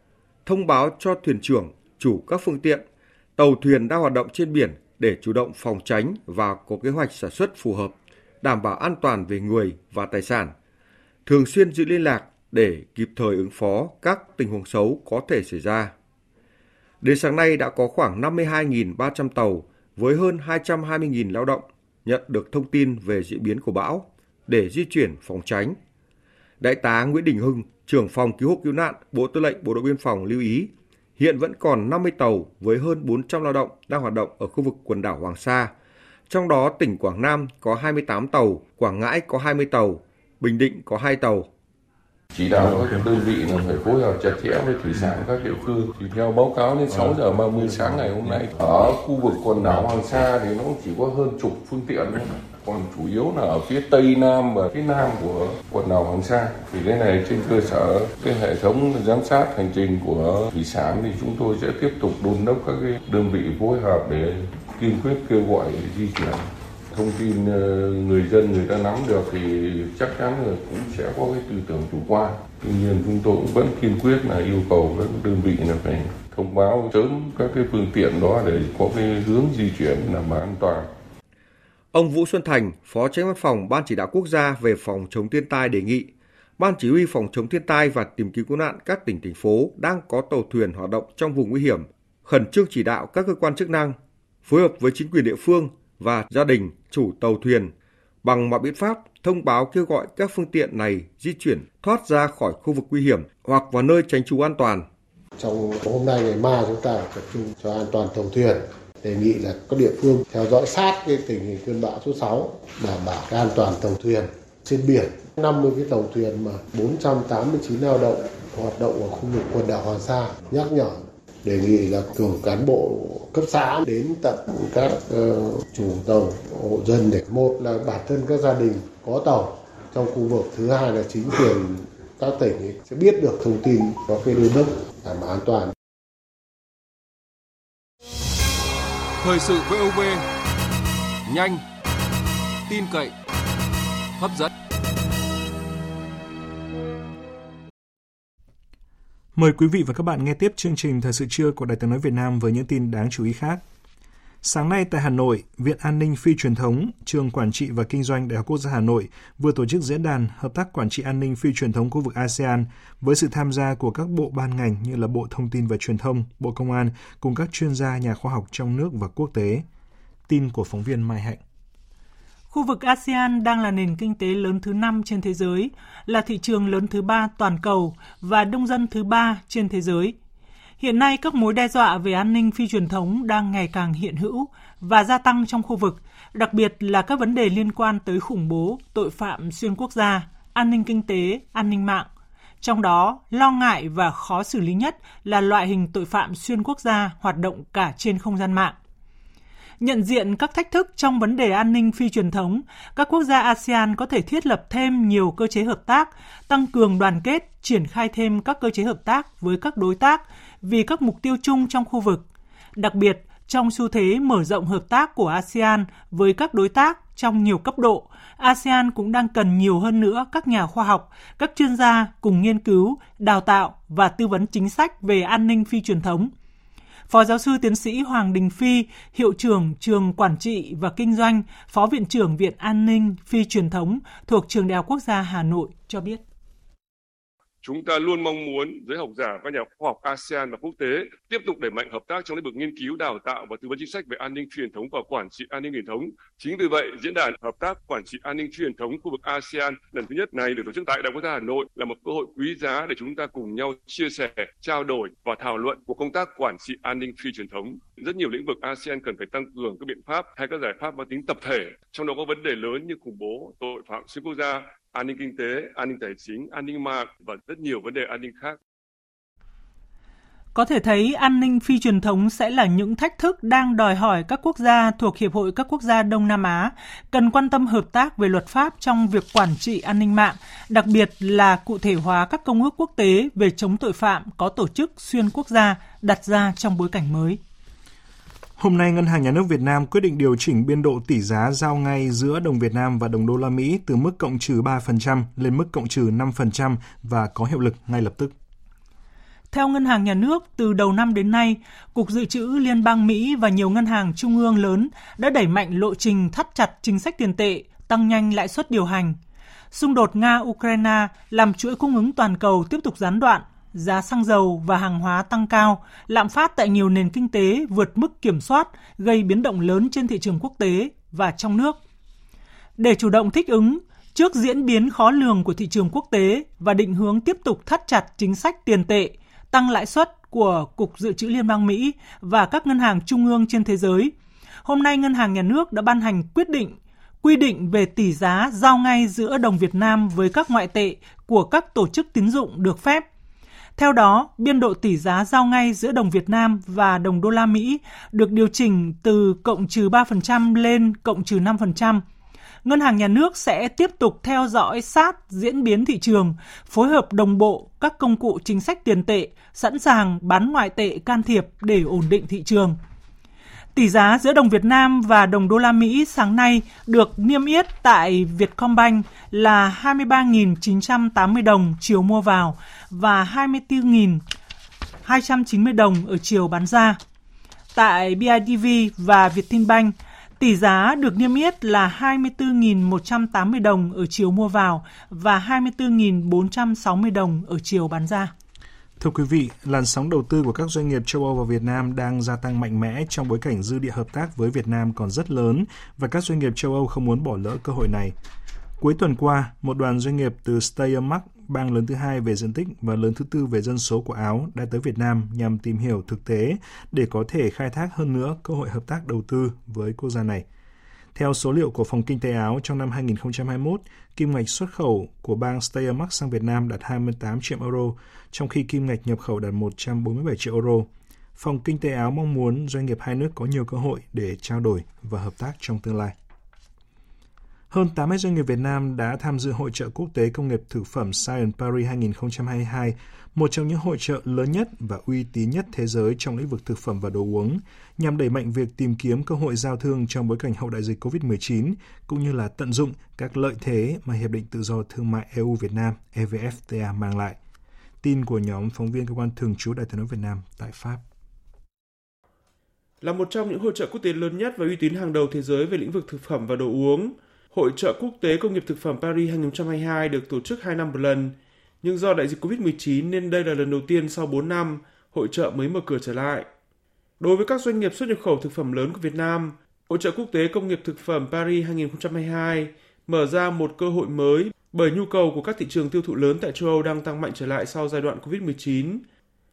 thông báo cho thuyền trưởng, chủ các phương tiện, tàu thuyền đang hoạt động trên biển để chủ động phòng tránh và có kế hoạch sản xuất phù hợp, đảm bảo an toàn về người và tài sản. Thường xuyên giữ liên lạc để kịp thời ứng phó các tình huống xấu có thể xảy ra. Đến sáng nay đã có khoảng 52.300 tàu với hơn 220.000 lao động nhận được thông tin về diễn biến của bão để di chuyển phòng tránh. Đại tá Nguyễn Đình Hưng, trưởng phòng cứu hộ cứu nạn, Bộ Tư lệnh Bộ đội Biên phòng lưu ý, hiện vẫn còn 50 tàu với hơn 400 lao động đang hoạt động ở khu vực quần đảo Hoàng Sa. Trong đó tỉnh Quảng Nam có 28 tàu, Quảng Ngãi có 20 tàu, Bình Định có 2 tàu, chỉ đạo các đơn vị là phải phối hợp chặt chẽ với thủy sản các địa phương. Thì theo báo cáo đến 6 giờ 30 sáng ngày hôm nay, ở khu vực quần đảo Hoàng Sa thì nó chỉ có hơn chục phương tiện thôi. Còn chủ yếu là ở phía tây nam và phía nam của quần đảo Hoàng Sa. Thì cái này trên cơ sở cái hệ thống giám sát hành trình của thủy sản thì chúng tôi sẽ tiếp tục đôn đốc các cái đơn vị phối hợp để kiên quyết kêu gọi di chuyển thông tin ờ, người dân người ta nắm được thì chắc chắn là cũng sẽ có cái tư tưởng chủ quan. Tuy nhiên chúng tôi cũng vẫn kiên quyết là yêu cầu các đơn vị là phải thông báo sớm các cái phương tiện đó để có cái hướng di chuyển đảm bảo an toàn. Ông Vũ Xuân Thành, Phó Tránh Văn phòng Ban Chỉ đạo Quốc gia về phòng chống thiên tai đề nghị Ban Chỉ huy phòng chống thiên tai và tìm kiếm cứu nạn các tỉnh thành phố đang có tàu thuyền hoạt động trong vùng nguy hiểm, khẩn trương chỉ đạo các cơ quan chức năng phối hợp với chính quyền địa phương và gia đình chủ tàu thuyền bằng mọi biện pháp thông báo kêu gọi các phương tiện này di chuyển thoát ra khỏi khu vực nguy hiểm hoặc vào nơi tránh trú an toàn. Trong hôm nay ngày mai chúng ta tập trung cho an toàn tàu thuyền. Đề nghị là các địa phương theo dõi sát cái tình hình cơn bão số 6, đảm bảo cái an toàn tàu thuyền trên biển. 50 cái tàu thuyền mà 489 lao động hoạt động ở khu vực quần đảo Hoàng Sa nhắc nhở đề nghị là cử cán bộ cấp xã đến tận các ờ, chủ tàu, hộ dân để, một là bản thân các gia đình có tàu trong khu vực, thứ hai là chính quyền các tỉnh sẽ biết được thông tin có cái đôn đốc đảm bảo an toàn. Thời sự VOV nhanh, tin cậy, hấp dẫn. Mời quý vị và các bạn nghe tiếp chương trình Thời sự trưa của Đài tiếng nói Việt Nam với những tin đáng chú ý khác. Sáng nay tại Hà Nội, Viện An ninh Phi truyền thống, Trường Quản trị và Kinh doanh Đại học Quốc gia Hà Nội vừa tổ chức diễn đàn hợp tác quản trị an ninh phi truyền thống khu vực ASEAN với sự tham gia của các bộ ban ngành như là Bộ Thông tin và Truyền thông, Bộ Công an cùng các chuyên gia nhà khoa học trong nước và quốc tế. Tin của phóng viên Mai Hạnh. Khu vực ASEAN đang là nền kinh tế lớn thứ 5 trên thế giới, là thị trường lớn thứ ba toàn cầu và đông dân thứ ba trên thế giới. Hiện nay, các mối đe dọa về an ninh phi truyền thống đang ngày càng hiện hữu và gia tăng trong khu vực, đặc biệt là các vấn đề liên quan tới khủng bố, tội phạm xuyên quốc gia, an ninh kinh tế, an ninh mạng. Trong đó, lo ngại và khó xử lý nhất là loại hình tội phạm xuyên quốc gia hoạt động cả trên không gian mạng. Nhận diện các thách thức trong vấn đề an ninh phi truyền thống, các quốc gia ASEAN có thể thiết lập thêm nhiều cơ chế hợp tác, tăng cường đoàn kết, triển khai thêm các cơ chế hợp tác với các đối tác vì các mục tiêu chung trong khu vực. Đặc biệt, trong xu thế mở rộng hợp tác của ASEAN với các đối tác trong nhiều cấp độ, ASEAN cũng đang cần nhiều hơn nữa các nhà khoa học, các chuyên gia cùng nghiên cứu, đào tạo và tư vấn chính sách về an ninh phi truyền thống – Phó giáo sư tiến sĩ Hoàng Đình Phi, hiệu trưởng trường quản trị và kinh doanh, phó viện trưởng Viện An ninh Phi truyền thống thuộc Trường Đại học Quốc gia Hà Nội cho biết. Chúng ta luôn mong muốn giới học giả, các nhà khoa học ASEAN và quốc tế tiếp tục đẩy mạnh hợp tác trong lĩnh vực nghiên cứu, đào tạo và tư vấn chính sách về an ninh truyền thống và quản trị an ninh truyền thống. Chính vì vậy, diễn đàn hợp tác quản trị an ninh truyền thống khu vực ASEAN lần thứ nhất này được tổ chức tại Đại quốc gia Hà Nội là một cơ hội quý giá để chúng ta cùng nhau chia sẻ, trao đổi và thảo luận của công tác quản trị an ninh phi truyền thống. Rất nhiều lĩnh vực ASEAN cần phải tăng cường các biện pháp hay các giải pháp mang tính tập thể, trong đó có vấn đề lớn như khủng bố, tội phạm xuyên quốc gia, an ninh kinh tế, an ninh tài chính, an ninh mạng và rất nhiều vấn đề an ninh khác. Có thể thấy an ninh phi truyền thống sẽ là những thách thức đang đòi hỏi các quốc gia thuộc Hiệp hội các quốc gia Đông Nam Á cần quan tâm hợp tác về luật pháp trong việc quản trị an ninh mạng, đặc biệt là cụ thể hóa các công ước quốc tế về chống tội phạm có tổ chức xuyên quốc gia đặt ra trong bối cảnh mới. Hôm nay, Ngân hàng Nhà nước Việt Nam quyết định điều chỉnh biên độ tỷ giá giao ngay giữa đồng Việt Nam và đồng đô la Mỹ từ mức cộng trừ 3% lên mức cộng trừ 5% và có hiệu lực ngay lập tức. Theo Ngân hàng Nhà nước, từ đầu năm đến nay, Cục Dự trữ Liên bang Mỹ và nhiều ngân hàng trung ương lớn đã đẩy mạnh lộ trình thắt chặt chính sách tiền tệ, tăng nhanh lãi suất điều hành. Xung đột Nga-Ukraine làm chuỗi cung ứng toàn cầu tiếp tục gián đoạn, giá xăng dầu và hàng hóa tăng cao, lạm phát tại nhiều nền kinh tế vượt mức kiểm soát, gây biến động lớn trên thị trường quốc tế và trong nước. Để chủ động thích ứng trước diễn biến khó lường của thị trường quốc tế và định hướng tiếp tục thắt chặt chính sách tiền tệ, tăng lãi suất của Cục Dự trữ Liên bang Mỹ và các ngân hàng trung ương trên thế giới, hôm nay Ngân hàng Nhà nước đã ban hành quyết định quy định về tỷ giá giao ngay giữa đồng Việt Nam với các ngoại tệ của các tổ chức tín dụng được phép theo đó, biên độ tỷ giá giao ngay giữa đồng Việt Nam và đồng đô la Mỹ được điều chỉnh từ cộng trừ 3% lên cộng trừ 5%. Ngân hàng Nhà nước sẽ tiếp tục theo dõi sát diễn biến thị trường, phối hợp đồng bộ các công cụ chính sách tiền tệ, sẵn sàng bán ngoại tệ can thiệp để ổn định thị trường. Tỷ giá giữa đồng Việt Nam và đồng đô la Mỹ sáng nay được niêm yết tại Vietcombank là 23.980 đồng chiều mua vào và 24.290 đồng ở chiều bán ra. Tại BIDV và Vietinbank, tỷ giá được niêm yết là 24.180 đồng ở chiều mua vào và 24.460 đồng ở chiều bán ra. Thưa quý vị, làn sóng đầu tư của các doanh nghiệp châu Âu vào Việt Nam đang gia tăng mạnh mẽ trong bối cảnh dư địa hợp tác với Việt Nam còn rất lớn và các doanh nghiệp châu Âu không muốn bỏ lỡ cơ hội này. Cuối tuần qua, một đoàn doanh nghiệp từ Steiermark, bang lớn thứ hai về diện tích và lớn thứ tư về dân số của Áo đã tới Việt Nam nhằm tìm hiểu thực tế để có thể khai thác hơn nữa cơ hội hợp tác đầu tư với quốc gia này. Theo số liệu của Phòng Kinh tế Áo trong năm 2021, kim ngạch xuất khẩu của bang Steiermark sang Việt Nam đạt 28 triệu euro, trong khi kim ngạch nhập khẩu đạt 147 triệu euro. Phòng Kinh tế Áo mong muốn doanh nghiệp hai nước có nhiều cơ hội để trao đổi và hợp tác trong tương lai. Hơn 80 doanh nghiệp Việt Nam đã tham dự hội trợ quốc tế công nghiệp thực phẩm Science Paris 2022, một trong những hội trợ lớn nhất và uy tín nhất thế giới trong lĩnh vực thực phẩm và đồ uống, nhằm đẩy mạnh việc tìm kiếm cơ hội giao thương trong bối cảnh hậu đại dịch COVID-19, cũng như là tận dụng các lợi thế mà Hiệp định Tự do Thương mại EU-Việt Nam EVFTA mang lại. Tin của nhóm phóng viên cơ quan thường trú Đại tiếng nói Việt Nam tại Pháp. Là một trong những hội trợ quốc tế lớn nhất và uy tín hàng đầu thế giới về lĩnh vực thực phẩm và đồ uống, Hội trợ quốc tế công nghiệp thực phẩm Paris 2022 được tổ chức 2 năm một lần, nhưng do đại dịch COVID-19 nên đây là lần đầu tiên sau 4 năm hội trợ mới mở cửa trở lại. Đối với các doanh nghiệp xuất nhập khẩu thực phẩm lớn của Việt Nam, Hội trợ quốc tế công nghiệp thực phẩm Paris 2022 mở ra một cơ hội mới bởi nhu cầu của các thị trường tiêu thụ lớn tại châu Âu đang tăng mạnh trở lại sau giai đoạn COVID-19.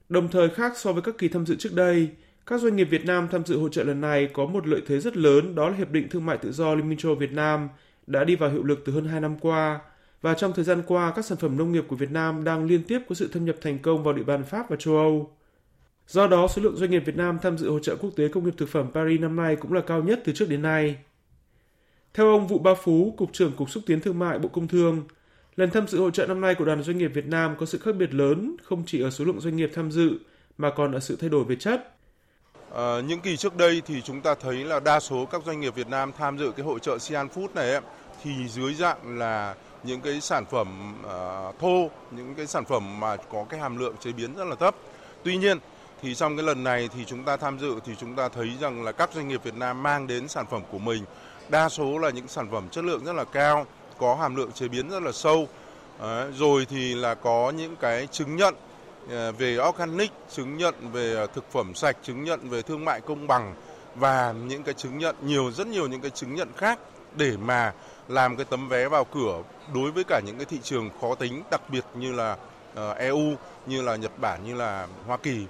Đồng thời khác so với các kỳ tham dự trước đây, các doanh nghiệp Việt Nam tham dự hội trợ lần này có một lợi thế rất lớn đó là Hiệp định Thương mại Tự do Liên minh châu Việt Nam đã đi vào hiệu lực từ hơn 2 năm qua và trong thời gian qua các sản phẩm nông nghiệp của Việt Nam đang liên tiếp có sự thâm nhập thành công vào địa bàn Pháp và châu Âu. Do đó, số lượng doanh nghiệp Việt Nam tham dự hội trợ quốc tế công nghiệp thực phẩm Paris năm nay cũng là cao nhất từ trước đến nay. Theo ông Vũ Ba Phú, Cục trưởng Cục Xúc tiến Thương mại Bộ Công Thương, lần tham dự hội trợ năm nay của đoàn doanh nghiệp Việt Nam có sự khác biệt lớn không chỉ ở số lượng doanh nghiệp tham dự mà còn ở sự thay đổi về chất. À, những kỳ trước đây thì chúng ta thấy là đa số các doanh nghiệp Việt Nam tham dự cái hội trợ Sian Food này ấy, thì dưới dạng là những cái sản phẩm uh, thô, những cái sản phẩm mà có cái hàm lượng chế biến rất là thấp. Tuy nhiên thì trong cái lần này thì chúng ta tham dự thì chúng ta thấy rằng là các doanh nghiệp Việt Nam mang đến sản phẩm của mình đa số là những sản phẩm chất lượng rất là cao, có hàm lượng chế biến rất là sâu. Đấy, rồi thì là có những cái chứng nhận Ờ, về organic, chứng nhận về ờ, thực phẩm sạch, chứng nhận về thương mại công bằng và những cái chứng nhận nhiều rất nhiều những cái chứng nhận khác để mà làm cái tấm vé vào cửa đối với cả những cái thị trường khó tính đặc biệt như là ờ, EU, như là Nhật Bản, như là Hoa Kỳ.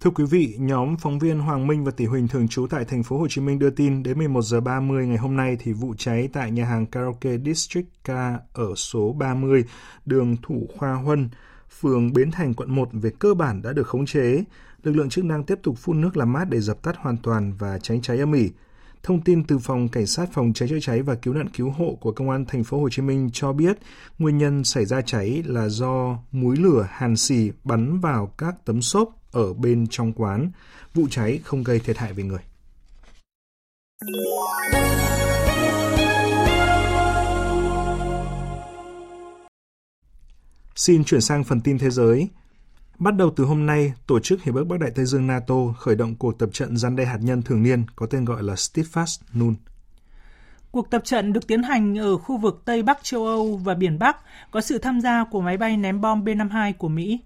Thưa quý vị, nhóm phóng viên Hoàng Minh và Tỷ Huỳnh thường trú tại thành phố Hồ Chí Minh đưa tin đến 11 giờ 30 ngày hôm nay thì vụ cháy tại nhà hàng karaoke District K ở số 30 đường Thủ Khoa Huân, phường Bến Thành, quận 1 về cơ bản đã được khống chế. Lực lượng chức năng tiếp tục phun nước làm mát để dập tắt hoàn toàn và tránh cháy âm ỉ. Thông tin từ phòng cảnh sát phòng cháy chữa cháy và cứu nạn cứu hộ của công an thành phố Hồ Chí Minh cho biết, nguyên nhân xảy ra cháy là do muối lửa, hàn xì bắn vào các tấm xốp ở bên trong quán. Vụ cháy không gây thiệt hại về người. Xin chuyển sang phần tin thế giới. Bắt đầu từ hôm nay, Tổ chức Hiệp ước Bắc Đại Tây Dương NATO khởi động cuộc tập trận gian đe hạt nhân thường niên có tên gọi là Steadfast Noon. Cuộc tập trận được tiến hành ở khu vực Tây Bắc châu Âu và Biển Bắc, có sự tham gia của máy bay ném bom B-52 của Mỹ.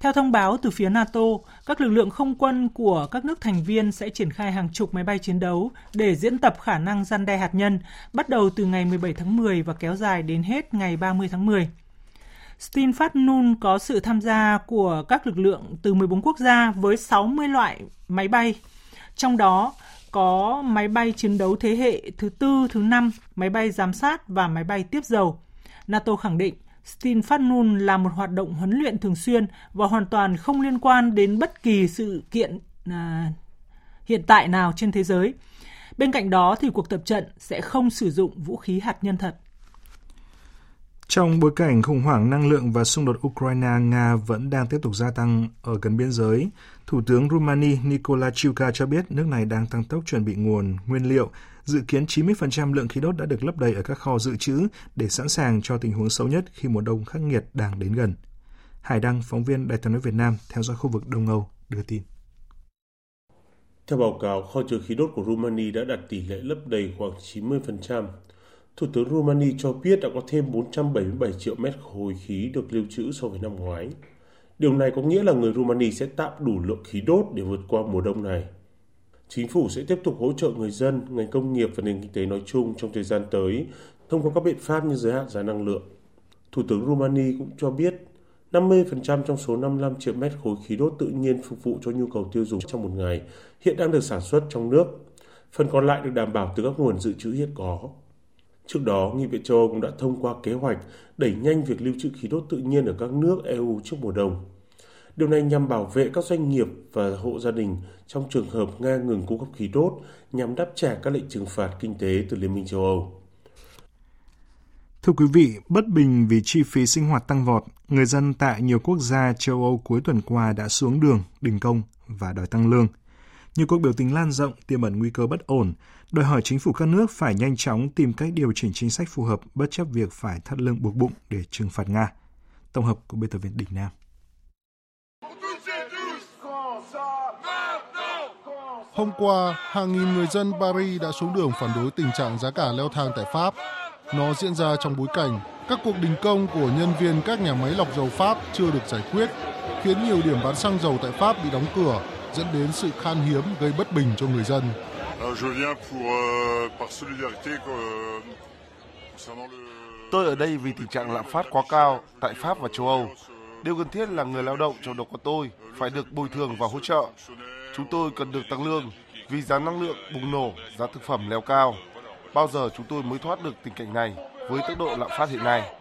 Theo thông báo từ phía NATO, các lực lượng không quân của các nước thành viên sẽ triển khai hàng chục máy bay chiến đấu để diễn tập khả năng gian đe hạt nhân, bắt đầu từ ngày 17 tháng 10 và kéo dài đến hết ngày 30 tháng 10. StinFast Nun có sự tham gia của các lực lượng từ 14 quốc gia với 60 loại máy bay. Trong đó có máy bay chiến đấu thế hệ thứ tư, thứ năm, máy bay giám sát và máy bay tiếp dầu. NATO khẳng định StinFast Nun là một hoạt động huấn luyện thường xuyên và hoàn toàn không liên quan đến bất kỳ sự kiện à, hiện tại nào trên thế giới. Bên cạnh đó thì cuộc tập trận sẽ không sử dụng vũ khí hạt nhân thật. Trong bối cảnh khủng hoảng năng lượng và xung đột Ukraine-Nga vẫn đang tiếp tục gia tăng ở gần biên giới, Thủ tướng rumani Nicola Ciuca cho biết nước này đang tăng tốc chuẩn bị nguồn nguyên liệu, dự kiến 90% lượng khí đốt đã được lấp đầy ở các kho dự trữ để sẵn sàng cho tình huống xấu nhất khi mùa đông khắc nghiệt đang đến gần. Hải Đăng, phóng viên Đài tiếng nói Việt Nam theo dõi khu vực Đông Âu, đưa tin. Theo báo cáo, kho chứa khí đốt của rumani đã đạt tỷ lệ lấp đầy khoảng 90%, Thủ tướng Romania cho biết đã có thêm 477 triệu mét khối khí được lưu trữ so với năm ngoái. Điều này có nghĩa là người Romania sẽ tạm đủ lượng khí đốt để vượt qua mùa đông này. Chính phủ sẽ tiếp tục hỗ trợ người dân, ngành công nghiệp và nền kinh tế nói chung trong thời gian tới thông qua các biện pháp như giới hạn giá năng lượng. Thủ tướng Romania cũng cho biết 50% trong số 55 triệu mét khối khí đốt tự nhiên phục vụ cho nhu cầu tiêu dùng trong một ngày hiện đang được sản xuất trong nước. Phần còn lại được đảm bảo từ các nguồn dự trữ hiện có. Trước đó, Nghị viện châu Âu cũng đã thông qua kế hoạch đẩy nhanh việc lưu trữ khí đốt tự nhiên ở các nước EU trước mùa đông. Điều này nhằm bảo vệ các doanh nghiệp và hộ gia đình trong trường hợp Nga ngừng cung cấp khí đốt nhằm đáp trả các lệnh trừng phạt kinh tế từ Liên minh châu Âu. Thưa quý vị, bất bình vì chi phí sinh hoạt tăng vọt, người dân tại nhiều quốc gia châu Âu cuối tuần qua đã xuống đường, đình công và đòi tăng lương. Nhiều cuộc biểu tình lan rộng tiềm ẩn nguy cơ bất ổn, đòi hỏi chính phủ các nước phải nhanh chóng tìm cách điều chỉnh chính sách phù hợp bất chấp việc phải thắt lưng buộc bụng để trừng phạt Nga. Tổng hợp của biên tập viên Đình Nam. Hôm qua, hàng nghìn người dân Paris đã xuống đường phản đối tình trạng giá cả leo thang tại Pháp. Nó diễn ra trong bối cảnh các cuộc đình công của nhân viên các nhà máy lọc dầu Pháp chưa được giải quyết, khiến nhiều điểm bán xăng dầu tại Pháp bị đóng cửa, dẫn đến sự khan hiếm gây bất bình cho người dân. Tôi ở đây vì tình trạng lạm phát quá cao tại Pháp và châu Âu. Điều cần thiết là người lao động trong đó có tôi phải được bồi thường và hỗ trợ. Chúng tôi cần được tăng lương vì giá năng lượng bùng nổ, giá thực phẩm leo cao. Bao giờ chúng tôi mới thoát được tình cảnh này với tốc độ lạm phát hiện nay?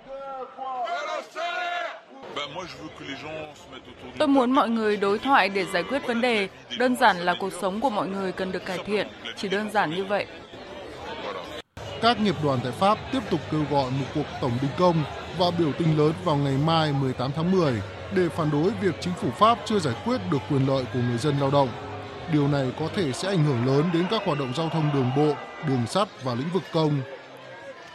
Tôi muốn mọi người đối thoại để giải quyết vấn đề. Đơn giản là cuộc sống của mọi người cần được cải thiện. Chỉ đơn giản như vậy. Các nghiệp đoàn tại Pháp tiếp tục kêu gọi một cuộc tổng đình công và biểu tình lớn vào ngày mai 18 tháng 10 để phản đối việc chính phủ Pháp chưa giải quyết được quyền lợi của người dân lao động. Điều này có thể sẽ ảnh hưởng lớn đến các hoạt động giao thông đường bộ, đường sắt và lĩnh vực công.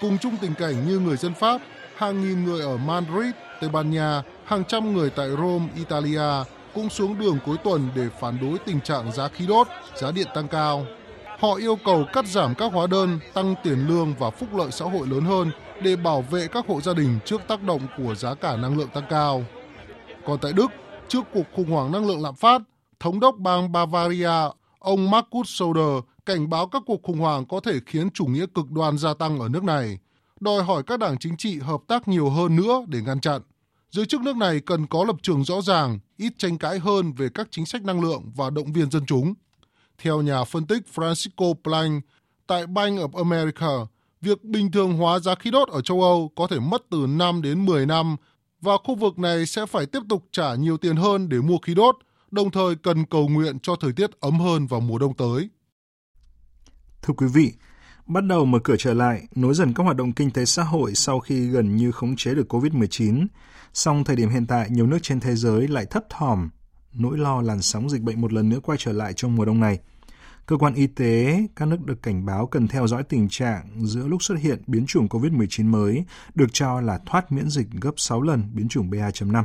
Cùng chung tình cảnh như người dân Pháp, hàng nghìn người ở Madrid, Tây Ban Nha, hàng trăm người tại Rome, Italia cũng xuống đường cuối tuần để phản đối tình trạng giá khí đốt, giá điện tăng cao. Họ yêu cầu cắt giảm các hóa đơn, tăng tiền lương và phúc lợi xã hội lớn hơn để bảo vệ các hộ gia đình trước tác động của giá cả năng lượng tăng cao. Còn tại Đức, trước cuộc khủng hoảng năng lượng lạm phát, thống đốc bang Bavaria, ông Markus Söder cảnh báo các cuộc khủng hoảng có thể khiến chủ nghĩa cực đoan gia tăng ở nước này, đòi hỏi các đảng chính trị hợp tác nhiều hơn nữa để ngăn chặn. Giới chức nước này cần có lập trường rõ ràng, ít tranh cãi hơn về các chính sách năng lượng và động viên dân chúng. Theo nhà phân tích Francisco Planck, tại Bank of America, việc bình thường hóa giá khí đốt ở châu Âu có thể mất từ 5 đến 10 năm và khu vực này sẽ phải tiếp tục trả nhiều tiền hơn để mua khí đốt, đồng thời cần cầu nguyện cho thời tiết ấm hơn vào mùa đông tới. Thưa quý vị, bắt đầu mở cửa trở lại, nối dần các hoạt động kinh tế xã hội sau khi gần như khống chế được COVID-19. Song thời điểm hiện tại, nhiều nước trên thế giới lại thấp thỏm, nỗi lo làn sóng dịch bệnh một lần nữa quay trở lại trong mùa đông này. Cơ quan y tế, các nước được cảnh báo cần theo dõi tình trạng giữa lúc xuất hiện biến chủng COVID-19 mới, được cho là thoát miễn dịch gấp 6 lần biến chủng BA.5.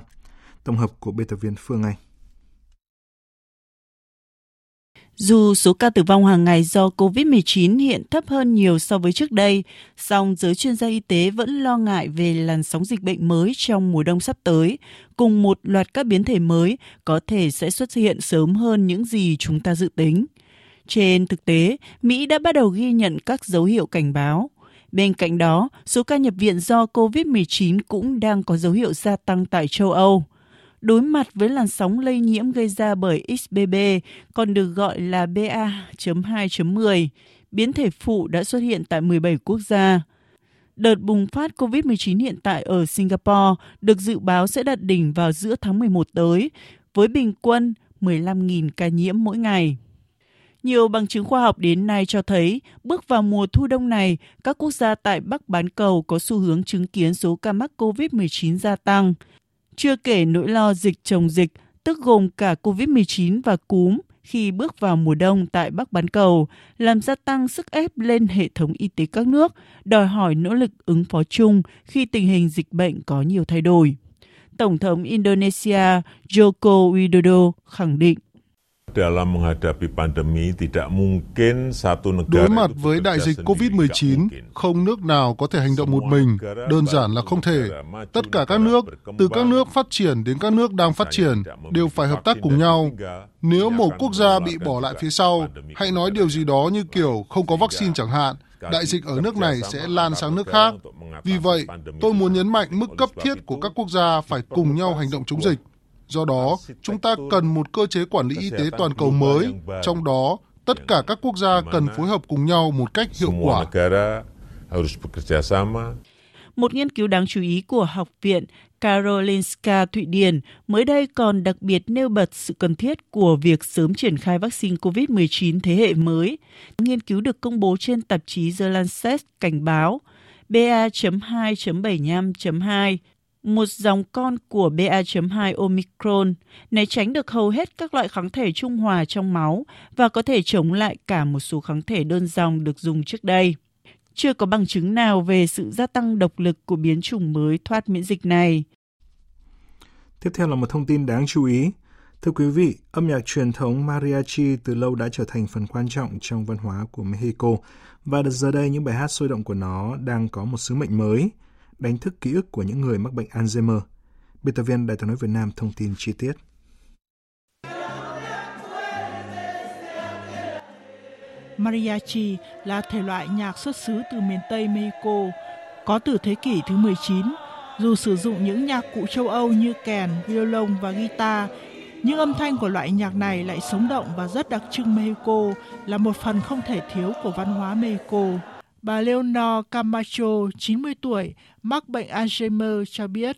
Tổng hợp của biên tập viên Phương Anh. Dù số ca tử vong hàng ngày do COVID-19 hiện thấp hơn nhiều so với trước đây, song giới chuyên gia y tế vẫn lo ngại về làn sóng dịch bệnh mới trong mùa đông sắp tới, cùng một loạt các biến thể mới có thể sẽ xuất hiện sớm hơn những gì chúng ta dự tính. Trên thực tế, Mỹ đã bắt đầu ghi nhận các dấu hiệu cảnh báo. Bên cạnh đó, số ca nhập viện do COVID-19 cũng đang có dấu hiệu gia tăng tại châu Âu đối mặt với làn sóng lây nhiễm gây ra bởi XBB, còn được gọi là BA.2.10. Biến thể phụ đã xuất hiện tại 17 quốc gia. Đợt bùng phát COVID-19 hiện tại ở Singapore được dự báo sẽ đạt đỉnh vào giữa tháng 11 tới, với bình quân 15.000 ca nhiễm mỗi ngày. Nhiều bằng chứng khoa học đến nay cho thấy, bước vào mùa thu đông này, các quốc gia tại Bắc bán cầu có xu hướng chứng kiến số ca mắc COVID-19 gia tăng. Chưa kể nỗi lo dịch chồng dịch, tức gồm cả COVID-19 và cúm khi bước vào mùa đông tại Bắc bán cầu, làm gia tăng sức ép lên hệ thống y tế các nước, đòi hỏi nỗ lực ứng phó chung khi tình hình dịch bệnh có nhiều thay đổi. Tổng thống Indonesia Joko Widodo khẳng định dalam menghadapi pandemi tidak mungkin satu negara Đối mặt với đại dịch COVID-19, không nước nào có thể hành động một mình, đơn giản là không thể. Tất cả các nước, từ các nước phát triển đến các nước đang phát triển, đều phải hợp tác cùng nhau. Nếu một quốc gia bị bỏ lại phía sau, hãy nói điều gì đó như kiểu không có vaccine chẳng hạn, đại dịch ở nước này sẽ lan sang nước khác. Vì vậy, tôi muốn nhấn mạnh mức cấp thiết của các quốc gia phải cùng nhau hành động chống dịch. Do đó, chúng ta cần một cơ chế quản lý y tế toàn cầu mới, trong đó tất cả các quốc gia cần phối hợp cùng nhau một cách hiệu quả. Một nghiên cứu đáng chú ý của Học viện Karolinska Thụy Điển mới đây còn đặc biệt nêu bật sự cần thiết của việc sớm triển khai vaccine COVID-19 thế hệ mới. Nghiên cứu được công bố trên tạp chí The Lancet cảnh báo BA.2.75.2 một dòng con của BA.2 Omicron, né tránh được hầu hết các loại kháng thể trung hòa trong máu và có thể chống lại cả một số kháng thể đơn dòng được dùng trước đây. Chưa có bằng chứng nào về sự gia tăng độc lực của biến chủng mới thoát miễn dịch này. Tiếp theo là một thông tin đáng chú ý. Thưa quý vị, âm nhạc truyền thống mariachi từ lâu đã trở thành phần quan trọng trong văn hóa của Mexico và giờ đây những bài hát sôi động của nó đang có một sứ mệnh mới – đánh thức ký ức của những người mắc bệnh Alzheimer. Biên tập viên Đại tiếng nói Việt Nam thông tin chi tiết. Mariachi là thể loại nhạc xuất xứ từ miền Tây Mexico, có từ thế kỷ thứ 19. Dù sử dụng những nhạc cụ châu Âu như kèn, violon và guitar, nhưng âm thanh của loại nhạc này lại sống động và rất đặc trưng Mexico, là một phần không thể thiếu của văn hóa Mexico. Bà Leonor Camacho, 90 tuổi, mắc bệnh Alzheimer cho biết.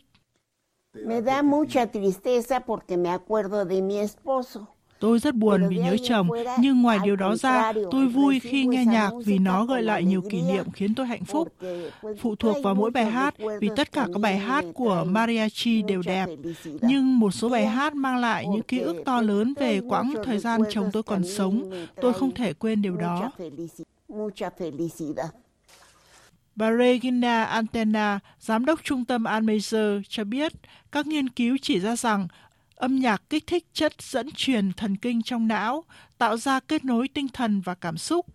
Me da mucha tristeza porque me acuerdo de mi esposo. Tôi rất buồn vì nhớ chồng, nhưng ngoài điều đó ra, tôi vui khi nghe nhạc vì nó gợi lại nhiều kỷ niệm khiến tôi hạnh phúc. Phụ thuộc vào mỗi bài hát, vì tất cả các bài hát của mariachi đều đẹp, nhưng một số bài hát mang lại những ký ức to lớn về quãng thời gian chồng tôi còn sống. Tôi không thể quên điều đó mucha felicidad. Bà Regina Antena, giám đốc trung tâm Almeiser, cho biết các nghiên cứu chỉ ra rằng âm nhạc kích thích chất dẫn truyền thần kinh trong não, tạo ra kết nối tinh thần và cảm xúc,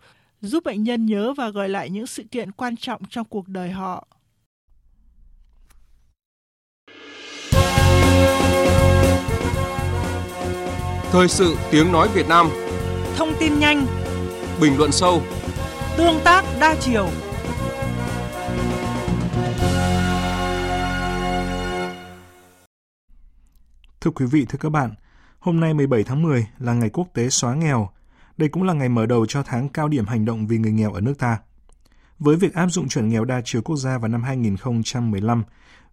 giúp bệnh nhân nhớ và gợi lại những sự kiện quan trọng trong cuộc đời họ. Thời sự tiếng nói Việt Nam Thông tin nhanh Bình luận sâu Tương tác đa chiều. Thưa quý vị, thưa các bạn, hôm nay 17 tháng 10 là ngày quốc tế xóa nghèo. Đây cũng là ngày mở đầu cho tháng cao điểm hành động vì người nghèo ở nước ta. Với việc áp dụng chuẩn nghèo đa chiều quốc gia vào năm 2015,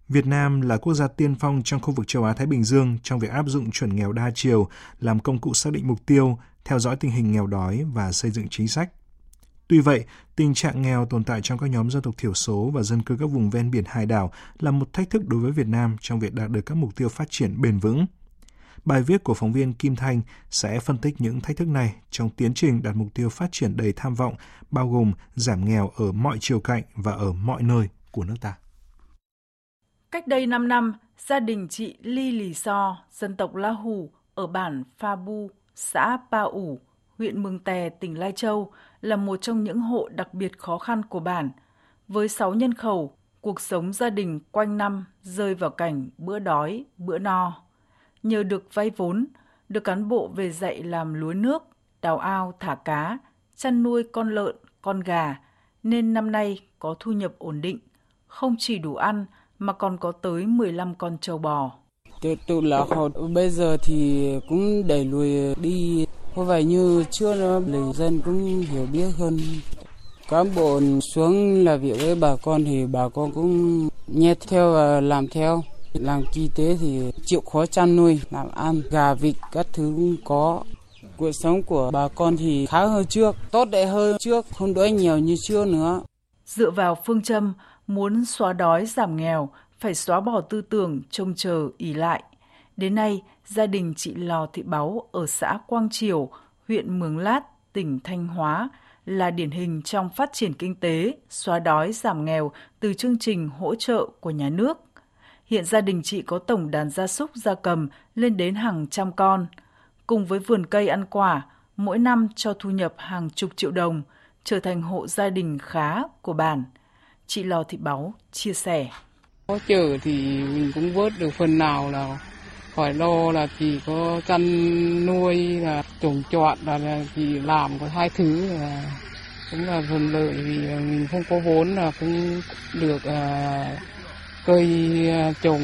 Việt Nam là quốc gia tiên phong trong khu vực châu Á Thái Bình Dương trong việc áp dụng chuẩn nghèo đa chiều làm công cụ xác định mục tiêu, theo dõi tình hình nghèo đói và xây dựng chính sách. Tuy vậy, tình trạng nghèo tồn tại trong các nhóm dân tộc thiểu số và dân cư các vùng ven biển hải đảo là một thách thức đối với Việt Nam trong việc đạt được các mục tiêu phát triển bền vững. Bài viết của phóng viên Kim Thanh sẽ phân tích những thách thức này trong tiến trình đạt mục tiêu phát triển đầy tham vọng, bao gồm giảm nghèo ở mọi chiều cạnh và ở mọi nơi của nước ta. Cách đây 5 năm, gia đình chị Ly Lì So, dân tộc La Hù ở bản Pha Bu, xã Pa Ủ, huyện Mường Tè, tỉnh Lai Châu là một trong những hộ đặc biệt khó khăn của bản. Với 6 nhân khẩu, cuộc sống gia đình quanh năm rơi vào cảnh bữa đói, bữa no. Nhờ được vay vốn, được cán bộ về dạy làm lúa nước, đào ao thả cá, chăn nuôi con lợn, con gà, nên năm nay có thu nhập ổn định, không chỉ đủ ăn mà còn có tới 15 con trâu bò. Tôi, tôi là họ bây giờ thì cũng đẩy lùi đi có vẻ như chưa người dân cũng hiểu biết hơn. Cán bộ xuống là việc với bà con thì bà con cũng nghe theo và làm theo. Làm kinh tế thì chịu khó chăn nuôi, làm ăn, gà vịt các thứ cũng có. Cuộc sống của bà con thì khá hơn trước, tốt đẹp hơn trước, không đói nhiều như trước nữa. Dựa vào phương châm muốn xóa đói giảm nghèo, phải xóa bỏ tư tưởng, trông chờ ỉ lại đến nay gia đình chị Lò Thị Báu ở xã Quang Triều, huyện Mường Lát, tỉnh Thanh Hóa là điển hình trong phát triển kinh tế, xóa đói giảm nghèo từ chương trình hỗ trợ của nhà nước. Hiện gia đình chị có tổng đàn gia súc gia cầm lên đến hàng trăm con. Cùng với vườn cây ăn quả, mỗi năm cho thu nhập hàng chục triệu đồng, trở thành hộ gia đình khá của bản. Chị Lò Thị Báu chia sẻ. Có chở thì mình cũng vớt được phần nào là khỏi lo là chỉ có chăn nuôi là trồng trọt là, là chỉ làm có hai thứ là cũng là thuận lợi vì mình không có vốn là cũng được à, cây à, trồng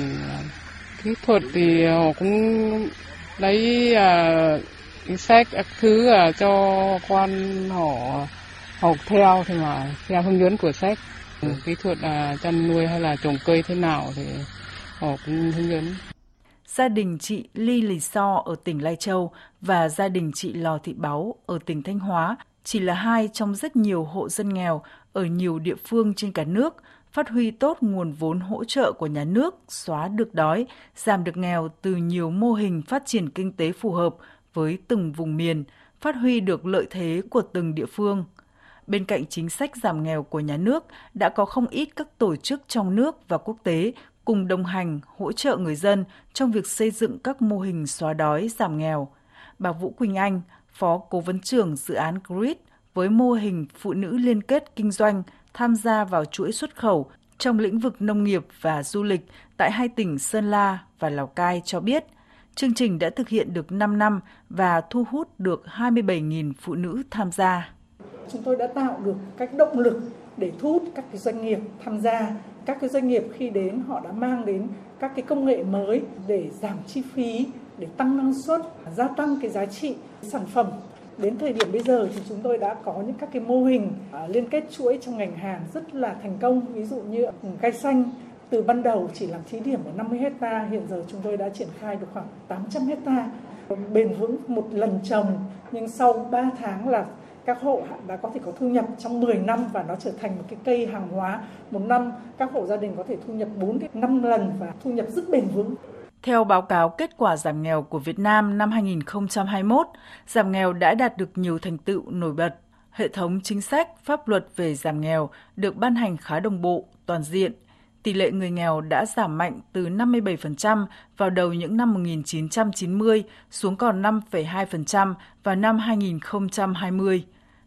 kỹ thuật thì họ cũng lấy à, sách các thứ à, cho con họ học theo thì mà theo hướng dẫn của sách kỹ thuật là chăn nuôi hay là trồng cây thế nào thì họ cũng hướng dẫn. Gia đình chị Ly Lì So ở tỉnh Lai Châu và gia đình chị Lò Thị Báu ở tỉnh Thanh Hóa chỉ là hai trong rất nhiều hộ dân nghèo ở nhiều địa phương trên cả nước phát huy tốt nguồn vốn hỗ trợ của nhà nước, xóa được đói, giảm được nghèo từ nhiều mô hình phát triển kinh tế phù hợp với từng vùng miền, phát huy được lợi thế của từng địa phương. Bên cạnh chính sách giảm nghèo của nhà nước, đã có không ít các tổ chức trong nước và quốc tế cùng đồng hành hỗ trợ người dân trong việc xây dựng các mô hình xóa đói giảm nghèo. Bà Vũ Quỳnh Anh, Phó Cố vấn trưởng dự án GRID với mô hình phụ nữ liên kết kinh doanh tham gia vào chuỗi xuất khẩu trong lĩnh vực nông nghiệp và du lịch tại hai tỉnh Sơn La và Lào Cai cho biết, chương trình đã thực hiện được 5 năm và thu hút được 27.000 phụ nữ tham gia. Chúng tôi đã tạo được các động lực để thu hút các doanh nghiệp tham gia. Các cái doanh nghiệp khi đến họ đã mang đến các cái công nghệ mới để giảm chi phí, để tăng năng suất, gia tăng cái giá trị sản phẩm Đến thời điểm bây giờ thì chúng tôi đã có những các cái mô hình à, liên kết chuỗi trong ngành hàng rất là thành công. Ví dụ như ừ, cây xanh từ ban đầu chỉ làm thí điểm ở 50 hecta, hiện giờ chúng tôi đã triển khai được khoảng 800 hecta. Bền vững một lần trồng nhưng sau 3 tháng là các hộ đã có thể có thu nhập trong 10 năm và nó trở thành một cái cây hàng hóa. Một năm các hộ gia đình có thể thu nhập 4 đến 5 lần và thu nhập rất bền vững. Theo báo cáo kết quả giảm nghèo của Việt Nam năm 2021, giảm nghèo đã đạt được nhiều thành tựu nổi bật. Hệ thống chính sách, pháp luật về giảm nghèo được ban hành khá đồng bộ, toàn diện. Tỷ lệ người nghèo đã giảm mạnh từ 57% vào đầu những năm 1990 xuống còn 5,2% vào năm 2020.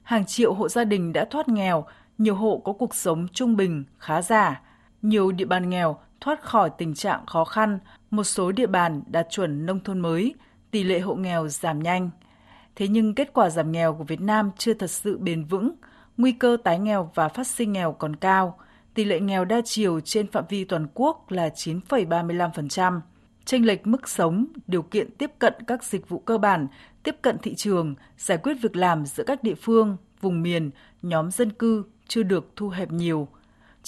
Hàng triệu hộ gia đình đã thoát nghèo, nhiều hộ có cuộc sống trung bình, khá giả. Nhiều địa bàn nghèo thoát khỏi tình trạng khó khăn, một số địa bàn đạt chuẩn nông thôn mới, tỷ lệ hộ nghèo giảm nhanh. Thế nhưng kết quả giảm nghèo của Việt Nam chưa thật sự bền vững, nguy cơ tái nghèo và phát sinh nghèo còn cao. Tỷ lệ nghèo đa chiều trên phạm vi toàn quốc là 9,35%. Tranh lệch mức sống, điều kiện tiếp cận các dịch vụ cơ bản, tiếp cận thị trường, giải quyết việc làm giữa các địa phương, vùng miền, nhóm dân cư chưa được thu hẹp nhiều –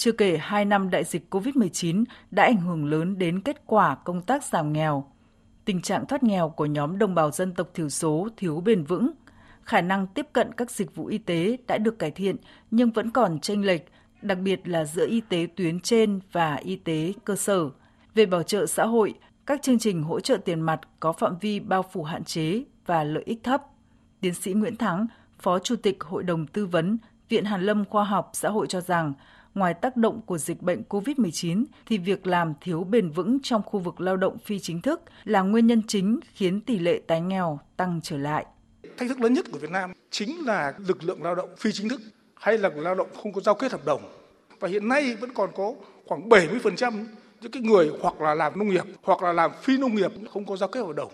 chưa kể 2 năm đại dịch COVID-19 đã ảnh hưởng lớn đến kết quả công tác giảm nghèo. Tình trạng thoát nghèo của nhóm đồng bào dân tộc thiểu số thiếu bền vững, khả năng tiếp cận các dịch vụ y tế đã được cải thiện nhưng vẫn còn chênh lệch, đặc biệt là giữa y tế tuyến trên và y tế cơ sở. Về bảo trợ xã hội, các chương trình hỗ trợ tiền mặt có phạm vi bao phủ hạn chế và lợi ích thấp. Tiến sĩ Nguyễn Thắng, Phó Chủ tịch Hội đồng Tư vấn Viện Hàn Lâm Khoa học Xã hội cho rằng, ngoài tác động của dịch bệnh COVID-19 thì việc làm thiếu bền vững trong khu vực lao động phi chính thức là nguyên nhân chính khiến tỷ lệ tái nghèo tăng trở lại. Thách thức lớn nhất của Việt Nam chính là lực lượng lao động phi chính thức hay là lao động không có giao kết hợp đồng. Và hiện nay vẫn còn có khoảng 70% những cái người hoặc là làm nông nghiệp hoặc là làm phi nông nghiệp không có giao kết hợp đồng.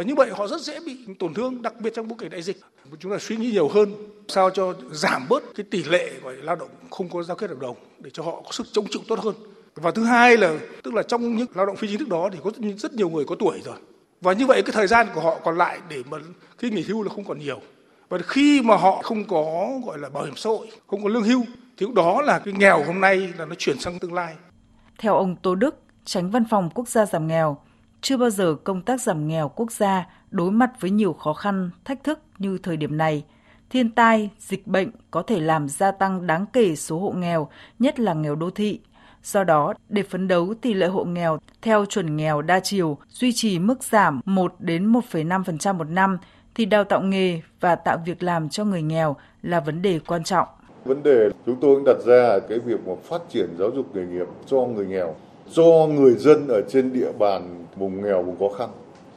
Và như vậy họ rất dễ bị tổn thương, đặc biệt trong bối cảnh đại dịch. Chúng ta suy nghĩ nhiều hơn, sao cho giảm bớt cái tỷ lệ gọi lao động không có giao kết hợp đồng để cho họ có sức chống chịu tốt hơn. Và thứ hai là tức là trong những lao động phi chính thức đó thì có rất nhiều người có tuổi rồi. Và như vậy cái thời gian của họ còn lại để mà khi nghỉ hưu là không còn nhiều. Và khi mà họ không có gọi là bảo hiểm xã hội, không có lương hưu thì đó là cái nghèo hôm nay là nó chuyển sang tương lai. Theo ông Tô Đức, tránh văn phòng quốc gia giảm nghèo, chưa bao giờ công tác giảm nghèo quốc gia đối mặt với nhiều khó khăn, thách thức như thời điểm này. Thiên tai, dịch bệnh có thể làm gia tăng đáng kể số hộ nghèo, nhất là nghèo đô thị. Do đó, để phấn đấu tỷ lệ hộ nghèo theo chuẩn nghèo đa chiều duy trì mức giảm 1 đến 1,5% một năm thì đào tạo nghề và tạo việc làm cho người nghèo là vấn đề quan trọng. Vấn đề chúng tôi đặt ra là cái việc mà phát triển giáo dục nghề nghiệp cho người nghèo cho người dân ở trên địa bàn vùng nghèo vùng khó khăn.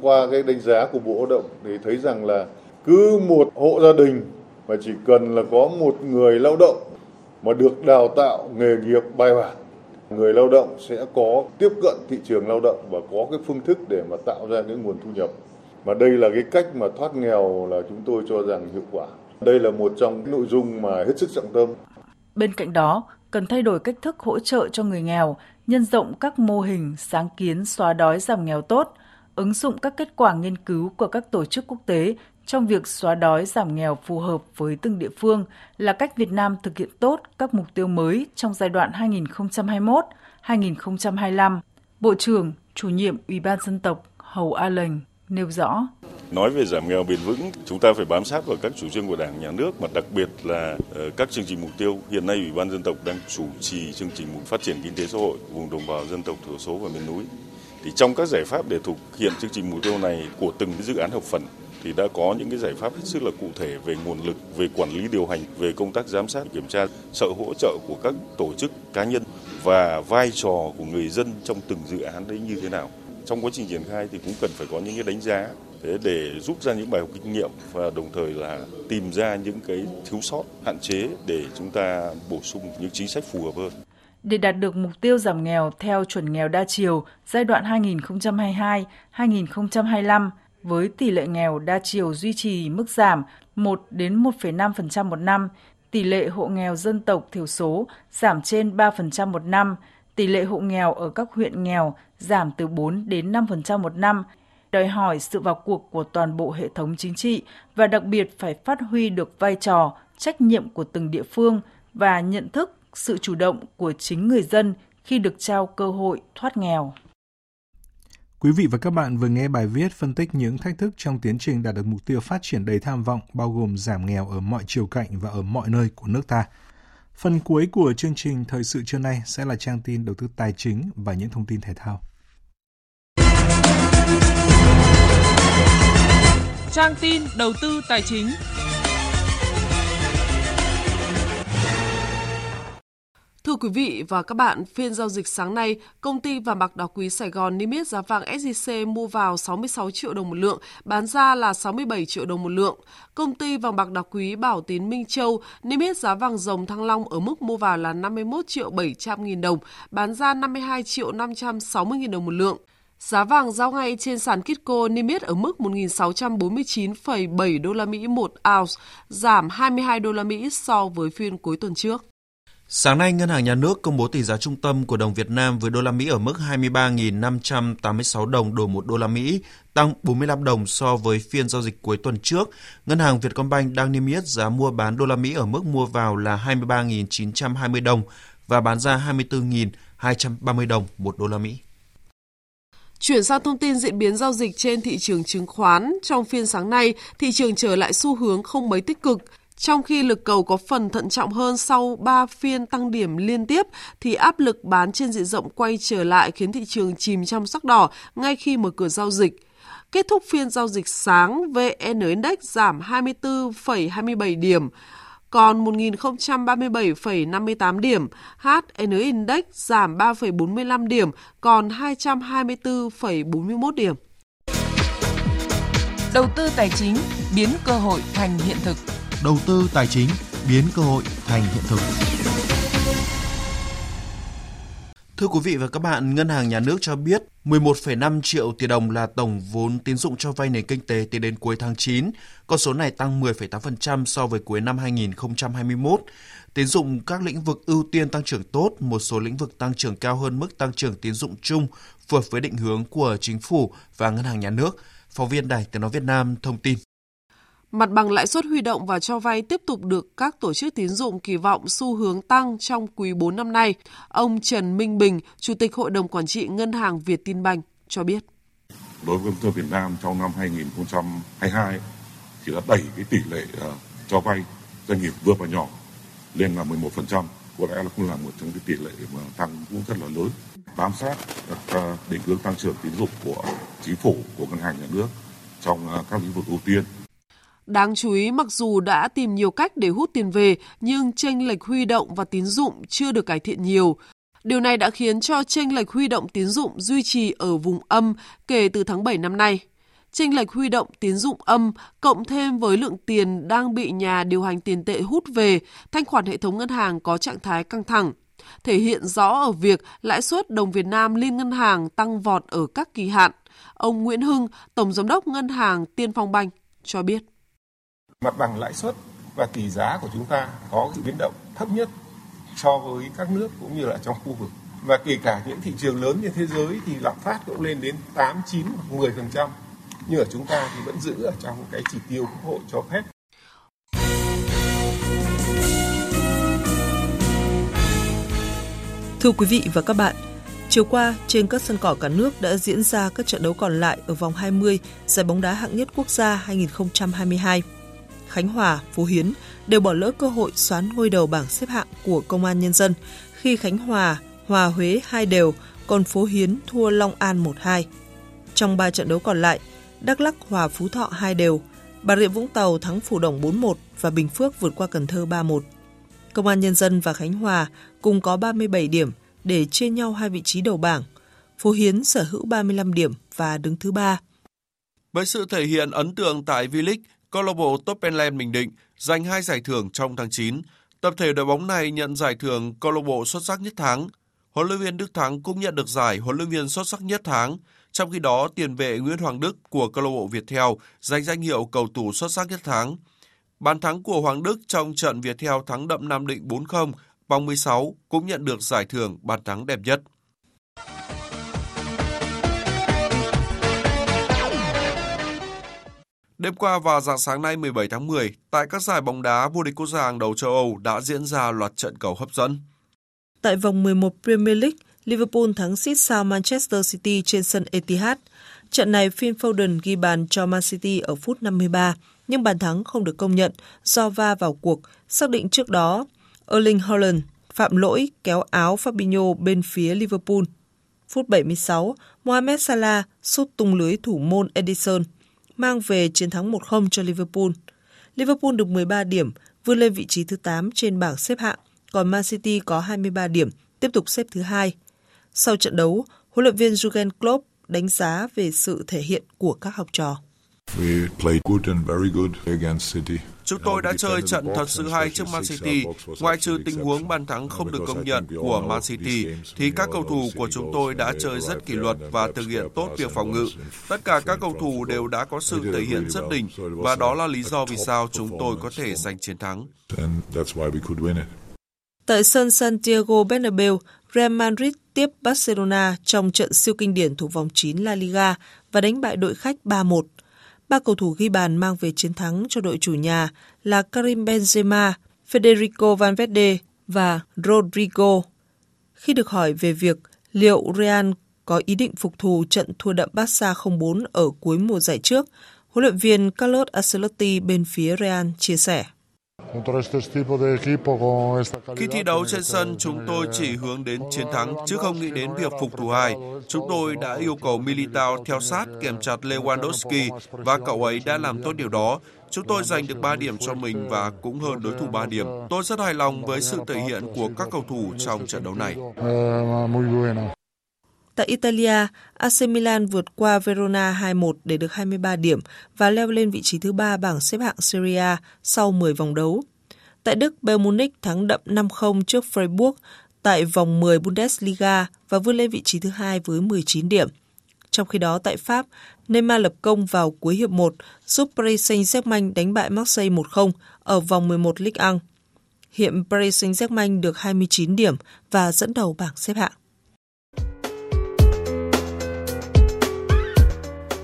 Qua cái đánh giá của Bộ Lao động thì thấy rằng là cứ một hộ gia đình mà chỉ cần là có một người lao động mà được đào tạo nghề nghiệp bài bản người lao động sẽ có tiếp cận thị trường lao động và có cái phương thức để mà tạo ra những nguồn thu nhập. Mà đây là cái cách mà thoát nghèo là chúng tôi cho rằng hiệu quả. Đây là một trong những nội dung mà hết sức trọng tâm. Bên cạnh đó, cần thay đổi cách thức hỗ trợ cho người nghèo nhân rộng các mô hình sáng kiến xóa đói giảm nghèo tốt, ứng dụng các kết quả nghiên cứu của các tổ chức quốc tế trong việc xóa đói giảm nghèo phù hợp với từng địa phương là cách Việt Nam thực hiện tốt các mục tiêu mới trong giai đoạn 2021-2025. Bộ trưởng, chủ nhiệm Ủy ban dân tộc Hầu A Lệnh nêu rõ. Nói về giảm nghèo bền vững, chúng ta phải bám sát vào các chủ trương của Đảng, Nhà nước, mà đặc biệt là ờ, các chương trình mục tiêu. Hiện nay Ủy ban dân tộc đang chủ trì chương trình mục phát triển kinh tế xã hội vùng đồng bào dân tộc thiểu số và miền núi. Thì trong các giải pháp để thực hiện chương trình mục tiêu này của từng cái dự án hợp phần thì đã có những cái giải pháp hết sức là cụ thể về nguồn lực, về quản lý điều hành, về công tác giám sát, kiểm tra, sự hỗ trợ của các tổ chức cá nhân và vai trò của người dân trong từng dự án đấy như thế nào. Trong quá trình triển khai thì cũng cần phải có những cái đánh giá để rút ra những bài học kinh nghiệm và đồng thời là tìm ra những cái thiếu sót, hạn chế để chúng ta bổ sung những chính sách phù hợp hơn. Để đạt được mục tiêu giảm nghèo theo chuẩn nghèo đa chiều giai đoạn 2022-2025 với tỷ lệ nghèo đa chiều duy trì mức giảm 1 đến 1,5% một năm, tỷ lệ hộ nghèo dân tộc thiểu số giảm trên 3% một năm, tỷ lệ hộ nghèo ở các huyện nghèo giảm từ 4 đến 5% một năm, đòi hỏi sự vào cuộc của toàn bộ hệ thống chính trị và đặc biệt phải phát huy được vai trò, trách nhiệm của từng địa phương và nhận thức sự chủ động của chính người dân khi được trao cơ hội thoát nghèo. Quý vị và các bạn vừa nghe bài viết phân tích những thách thức trong tiến trình đạt được mục tiêu phát triển đầy tham vọng bao gồm giảm nghèo ở mọi chiều cạnh và ở mọi nơi của nước ta. Phần cuối của chương trình thời sự trưa nay sẽ là trang tin đầu tư tài chính và những thông tin thể thao. Trang tin đầu tư tài chính. Thưa quý vị và các bạn, phiên giao dịch sáng nay, công ty vàng bạc đá quý Sài Gòn niêm yết giá vàng SJC mua vào 66 triệu đồng một lượng, bán ra là 67 triệu đồng một lượng. Công ty vàng bạc đá quý Bảo Tín Minh Châu niêm yết giá vàng rồng Thăng Long ở mức mua vào là 51 triệu 700 nghìn đồng, bán ra 52 triệu 560 nghìn đồng một lượng. Giá vàng giao ngay trên sàn Kitco niêm yết ở mức 1.649,7 đô la Mỹ một ounce, giảm 22 đô la Mỹ so với phiên cuối tuần trước. Sáng nay, Ngân hàng Nhà nước công bố tỷ giá trung tâm của đồng Việt Nam với đô la Mỹ ở mức 23.586 đồng đổi một đô la Mỹ, tăng 45 đồng so với phiên giao dịch cuối tuần trước. Ngân hàng Vietcombank đang niêm yết giá mua bán đô la Mỹ ở mức mua vào là 23.920 đồng và bán ra 24.230 đồng một đô la Mỹ. Chuyển sang thông tin diễn biến giao dịch trên thị trường chứng khoán, trong phiên sáng nay, thị trường trở lại xu hướng không mấy tích cực. Trong khi lực cầu có phần thận trọng hơn sau 3 phiên tăng điểm liên tiếp, thì áp lực bán trên diện rộng quay trở lại khiến thị trường chìm trong sắc đỏ ngay khi mở cửa giao dịch. Kết thúc phiên giao dịch sáng, VN Index giảm 24,27 điểm, còn 1.037,58 điểm, HN Index giảm 3,45 điểm, còn 224,41 điểm. Đầu tư tài chính biến cơ hội thành hiện thực đầu tư tài chính biến cơ hội thành hiện thực. Thưa quý vị và các bạn, Ngân hàng Nhà nước cho biết 11,5 triệu tỷ đồng là tổng vốn tín dụng cho vay nền kinh tế tính đến cuối tháng 9. Con số này tăng 10,8% so với cuối năm 2021. Tín dụng các lĩnh vực ưu tiên tăng trưởng tốt, một số lĩnh vực tăng trưởng cao hơn mức tăng trưởng tín dụng chung phù hợp với định hướng của chính phủ và Ngân hàng Nhà nước. Phóng viên Đài Tiếng Nói Việt Nam thông tin. Mặt bằng lãi suất huy động và cho vay tiếp tục được các tổ chức tín dụng kỳ vọng xu hướng tăng trong quý 4 năm nay. Ông Trần Minh Bình, Chủ tịch Hội đồng Quản trị Ngân hàng Việt Tin Banh cho biết. Đối với công Việt Nam trong năm 2022 thì đã đẩy cái tỷ lệ ờ, cho vay doanh nghiệp vừa và nhỏ lên là 11%. Có lẽ là cũng là một trong cái tỷ lệ mà tăng cũng rất là lớn. Bám sát các ờ, định hướng tăng trưởng tín dụng của chính phủ, của ngân hàng nhà nước trong ờ, các lĩnh vực ưu tiên Đáng chú ý, mặc dù đã tìm nhiều cách để hút tiền về, nhưng chênh lệch huy động và tín dụng chưa được cải thiện nhiều. Điều này đã khiến cho chênh lệch huy động tín dụng duy trì ở vùng âm kể từ tháng 7 năm nay. Chênh lệch huy động tín dụng âm cộng thêm với lượng tiền đang bị nhà điều hành tiền tệ hút về, thanh khoản hệ thống ngân hàng có trạng thái căng thẳng. Thể hiện rõ ở việc lãi suất đồng Việt Nam liên ngân hàng tăng vọt ở các kỳ hạn. Ông Nguyễn Hưng, Tổng Giám đốc Ngân hàng Tiên Phong Banh cho biết mặt bằng lãi suất và tỷ giá của chúng ta có sự biến động thấp nhất so với các nước cũng như là trong khu vực và kể cả những thị trường lớn như thế giới thì lạm phát cũng lên đến 8, 9 10 phần trăm nhưng ở chúng ta thì vẫn giữ ở trong cái chỉ tiêu quốc hội cho phép. Thưa quý vị và các bạn, chiều qua trên các sân cỏ cả nước đã diễn ra các trận đấu còn lại ở vòng 20 giải bóng đá hạng nhất quốc gia 2022. Khánh Hòa, Phú Hiến đều bỏ lỡ cơ hội xoán ngôi đầu bảng xếp hạng của Công an Nhân dân khi Khánh Hòa hòa Huế hai đều, còn Phú Hiến thua Long An 1-2. Trong 3 trận đấu còn lại, Đắk Lắc hòa Phú Thọ hai đều, Bà Rịa Vũng Tàu thắng Phủ Đồng 4-1 và Bình Phước vượt qua Cần Thơ 3-1. Công an Nhân dân và Khánh Hòa cùng có 37 điểm để chia nhau hai vị trí đầu bảng. Phú Hiến sở hữu 35 điểm và đứng thứ ba. Với sự thể hiện ấn tượng tại V-League, câu lạc bộ Toppenland Bình Định giành hai giải thưởng trong tháng 9. Tập thể đội bóng này nhận giải thưởng câu lạc bộ xuất sắc nhất tháng. Huấn luyện viên Đức Thắng cũng nhận được giải huấn luyện viên xuất sắc nhất tháng. Trong khi đó, tiền vệ Nguyễn Hoàng Đức của câu lạc bộ Viettel giành danh hiệu cầu thủ xuất sắc nhất tháng. Bàn thắng của Hoàng Đức trong trận Viettel thắng đậm Nam Định 4-0 vòng 16 cũng nhận được giải thưởng bàn thắng đẹp nhất. Đêm qua và dạng sáng nay 17 tháng 10, tại các giải bóng đá vô địch quốc gia hàng đầu châu Âu đã diễn ra loạt trận cầu hấp dẫn. Tại vòng 11 Premier League, Liverpool thắng xít sao Manchester City trên sân Etihad. Trận này Phil Foden ghi bàn cho Man City ở phút 53, nhưng bàn thắng không được công nhận do va vào cuộc, xác định trước đó Erling Haaland phạm lỗi kéo áo Fabinho bên phía Liverpool. Phút 76, Mohamed Salah sút tung lưới thủ môn Edison, mang về chiến thắng 1-0 cho Liverpool. Liverpool được 13 điểm, vươn lên vị trí thứ 8 trên bảng xếp hạng, còn Man City có 23 điểm, tiếp tục xếp thứ hai. Sau trận đấu, huấn luyện viên Jurgen Klopp đánh giá về sự thể hiện của các học trò. Chúng tôi đã chơi trận thật sự hay trước Man City. Ngoại trừ tình huống bàn thắng không được công nhận của Man City, thì các cầu thủ của chúng tôi đã chơi rất kỷ luật và thực hiện tốt việc phòng ngự. Tất cả các cầu thủ đều đã có sự thể hiện rất đỉnh và đó là lý do vì sao chúng tôi có thể giành chiến thắng. Tại sân Santiago Bernabeu, Real Madrid tiếp Barcelona trong trận siêu kinh điển thuộc vòng 9 La Liga và đánh bại đội khách 3-1. Ba cầu thủ ghi bàn mang về chiến thắng cho đội chủ nhà là Karim Benzema, Federico Valverde và Rodrigo. Khi được hỏi về việc liệu Real có ý định phục thù trận thua đậm Barca 0-4 ở cuối mùa giải trước, huấn luyện viên Carlos Ancelotti bên phía Real chia sẻ. Khi thi đấu trên sân, chúng tôi chỉ hướng đến chiến thắng, chứ không nghĩ đến việc phục thủ hai. Chúng tôi đã yêu cầu Militao theo sát kèm chặt Lewandowski và cậu ấy đã làm tốt điều đó. Chúng tôi giành được 3 điểm cho mình và cũng hơn đối thủ 3 điểm. Tôi rất hài lòng với sự thể hiện của các cầu thủ trong trận đấu này. Tại Italia, AC Milan vượt qua Verona 2-1 để được 23 điểm và leo lên vị trí thứ ba bảng xếp hạng Serie A sau 10 vòng đấu. Tại Đức, Bayern Munich thắng đậm 5-0 trước Freiburg tại vòng 10 Bundesliga và vươn lên vị trí thứ hai với 19 điểm. Trong khi đó tại Pháp, Neymar lập công vào cuối hiệp 1 giúp Paris Saint-Germain đánh bại Marseille 1-0 ở vòng 11 Ligue 1. Hiện Paris Saint-Germain được 29 điểm và dẫn đầu bảng xếp hạng.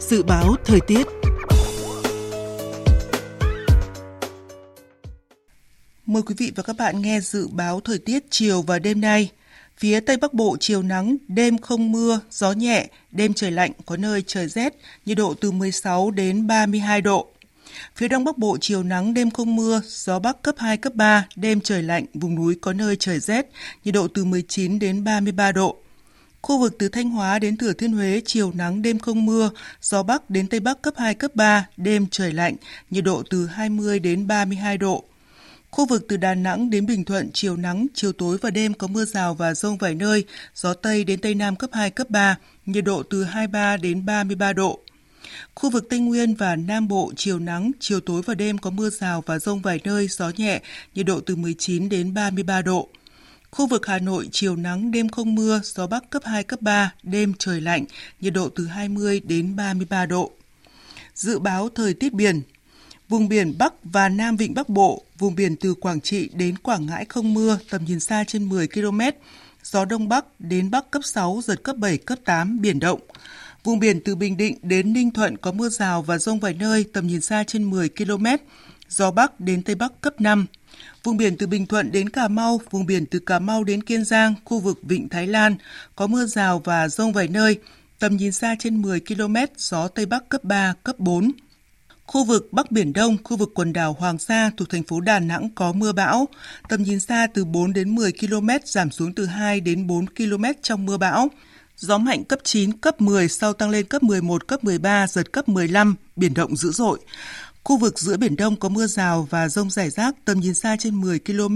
Dự báo thời tiết Mời quý vị và các bạn nghe dự báo thời tiết chiều và đêm nay. Phía Tây Bắc Bộ chiều nắng, đêm không mưa, gió nhẹ, đêm trời lạnh, có nơi trời rét, nhiệt độ từ 16 đến 32 độ. Phía Đông Bắc Bộ chiều nắng, đêm không mưa, gió Bắc cấp 2, cấp 3, đêm trời lạnh, vùng núi có nơi trời rét, nhiệt độ từ 19 đến 33 độ. Khu vực từ Thanh Hóa đến Thừa Thiên Huế chiều nắng đêm không mưa, gió Bắc đến Tây Bắc cấp 2, cấp 3, đêm trời lạnh, nhiệt độ từ 20 đến 32 độ. Khu vực từ Đà Nẵng đến Bình Thuận chiều nắng, chiều tối và đêm có mưa rào và rông vài nơi, gió Tây đến Tây Nam cấp 2, cấp 3, nhiệt độ từ 23 đến 33 độ. Khu vực Tây Nguyên và Nam Bộ chiều nắng, chiều tối và đêm có mưa rào và rông vài nơi, gió nhẹ, nhiệt độ từ 19 đến 33 độ. Khu vực Hà Nội chiều nắng đêm không mưa, gió Bắc cấp 2, cấp 3, đêm trời lạnh, nhiệt độ từ 20 đến 33 độ. Dự báo thời tiết biển Vùng biển Bắc và Nam Vịnh Bắc Bộ, vùng biển từ Quảng Trị đến Quảng Ngãi không mưa, tầm nhìn xa trên 10 km, gió Đông Bắc đến Bắc cấp 6, giật cấp 7, cấp 8, biển động. Vùng biển từ Bình Định đến Ninh Thuận có mưa rào và rông vài nơi, tầm nhìn xa trên 10 km, gió Bắc đến Tây Bắc cấp 5. Vùng biển từ Bình Thuận đến Cà Mau, vùng biển từ Cà Mau đến Kiên Giang, khu vực Vịnh Thái Lan có mưa rào và rông vài nơi, tầm nhìn xa trên 10 km, gió Tây Bắc cấp 3, cấp 4. Khu vực Bắc Biển Đông, khu vực quần đảo Hoàng Sa thuộc thành phố Đà Nẵng có mưa bão, tầm nhìn xa từ 4 đến 10 km giảm xuống từ 2 đến 4 km trong mưa bão. Gió mạnh cấp 9, cấp 10 sau tăng lên cấp 11, cấp 13, giật cấp 15, biển động dữ dội. Khu vực giữa Biển Đông có mưa rào và rông rải rác, tầm nhìn xa trên 10 km,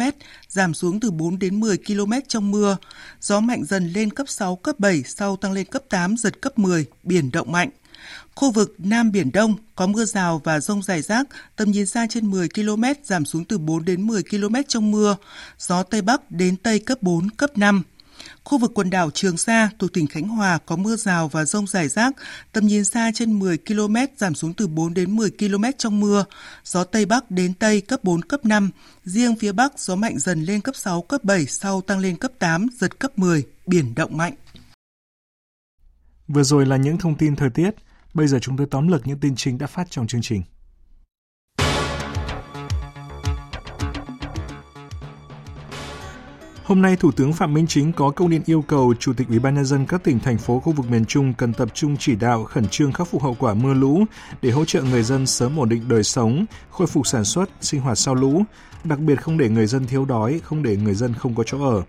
giảm xuống từ 4 đến 10 km trong mưa. Gió mạnh dần lên cấp 6, cấp 7, sau tăng lên cấp 8, giật cấp 10, biển động mạnh. Khu vực Nam Biển Đông có mưa rào và rông rải rác, tầm nhìn xa trên 10 km, giảm xuống từ 4 đến 10 km trong mưa. Gió Tây Bắc đến Tây cấp 4, cấp 5. Khu vực quần đảo Trường Sa thuộc tỉnh Khánh Hòa có mưa rào và rông rải rác, tầm nhìn xa trên 10 km, giảm xuống từ 4 đến 10 km trong mưa. Gió Tây Bắc đến Tây cấp 4, cấp 5. Riêng phía Bắc gió mạnh dần lên cấp 6, cấp 7, sau tăng lên cấp 8, giật cấp 10, biển động mạnh. Vừa rồi là những thông tin thời tiết. Bây giờ chúng tôi tóm lược những tin chính đã phát trong chương trình. Hôm nay, Thủ tướng Phạm Minh Chính có công điện yêu cầu Chủ tịch Ủy ban nhân dân các tỉnh thành phố khu vực miền Trung cần tập trung chỉ đạo khẩn trương khắc phục hậu quả mưa lũ để hỗ trợ người dân sớm ổn định đời sống, khôi phục sản xuất, sinh hoạt sau lũ, đặc biệt không để người dân thiếu đói, không để người dân không có chỗ ở.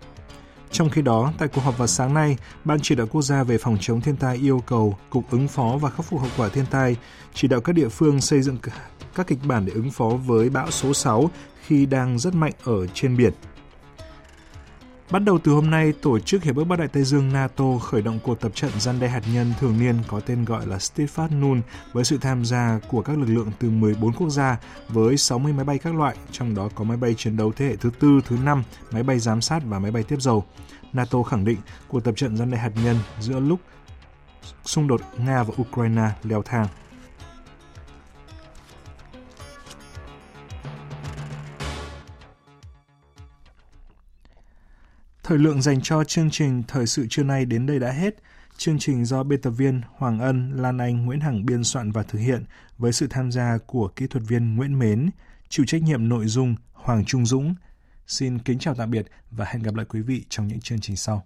Trong khi đó, tại cuộc họp vào sáng nay, Ban chỉ đạo quốc gia về phòng chống thiên tai yêu cầu Cục ứng phó và khắc phục hậu quả thiên tai chỉ đạo các địa phương xây dựng các kịch bản để ứng phó với bão số 6 khi đang rất mạnh ở trên biển. Bắt đầu từ hôm nay, Tổ chức Hiệp ước Bắc Đại Tây Dương NATO khởi động cuộc tập trận gian đe hạt nhân thường niên có tên gọi là Steadfast Nun với sự tham gia của các lực lượng từ 14 quốc gia với 60 máy bay các loại, trong đó có máy bay chiến đấu thế hệ thứ tư, thứ năm, máy bay giám sát và máy bay tiếp dầu. NATO khẳng định cuộc tập trận gian đe hạt nhân giữa lúc xung đột Nga và Ukraine leo thang. Thời lượng dành cho chương trình Thời sự trưa nay đến đây đã hết. Chương trình do biên tập viên Hoàng Ân, Lan Anh, Nguyễn Hằng biên soạn và thực hiện với sự tham gia của kỹ thuật viên Nguyễn Mến, chịu trách nhiệm nội dung Hoàng Trung Dũng. Xin kính chào tạm biệt và hẹn gặp lại quý vị trong những chương trình sau.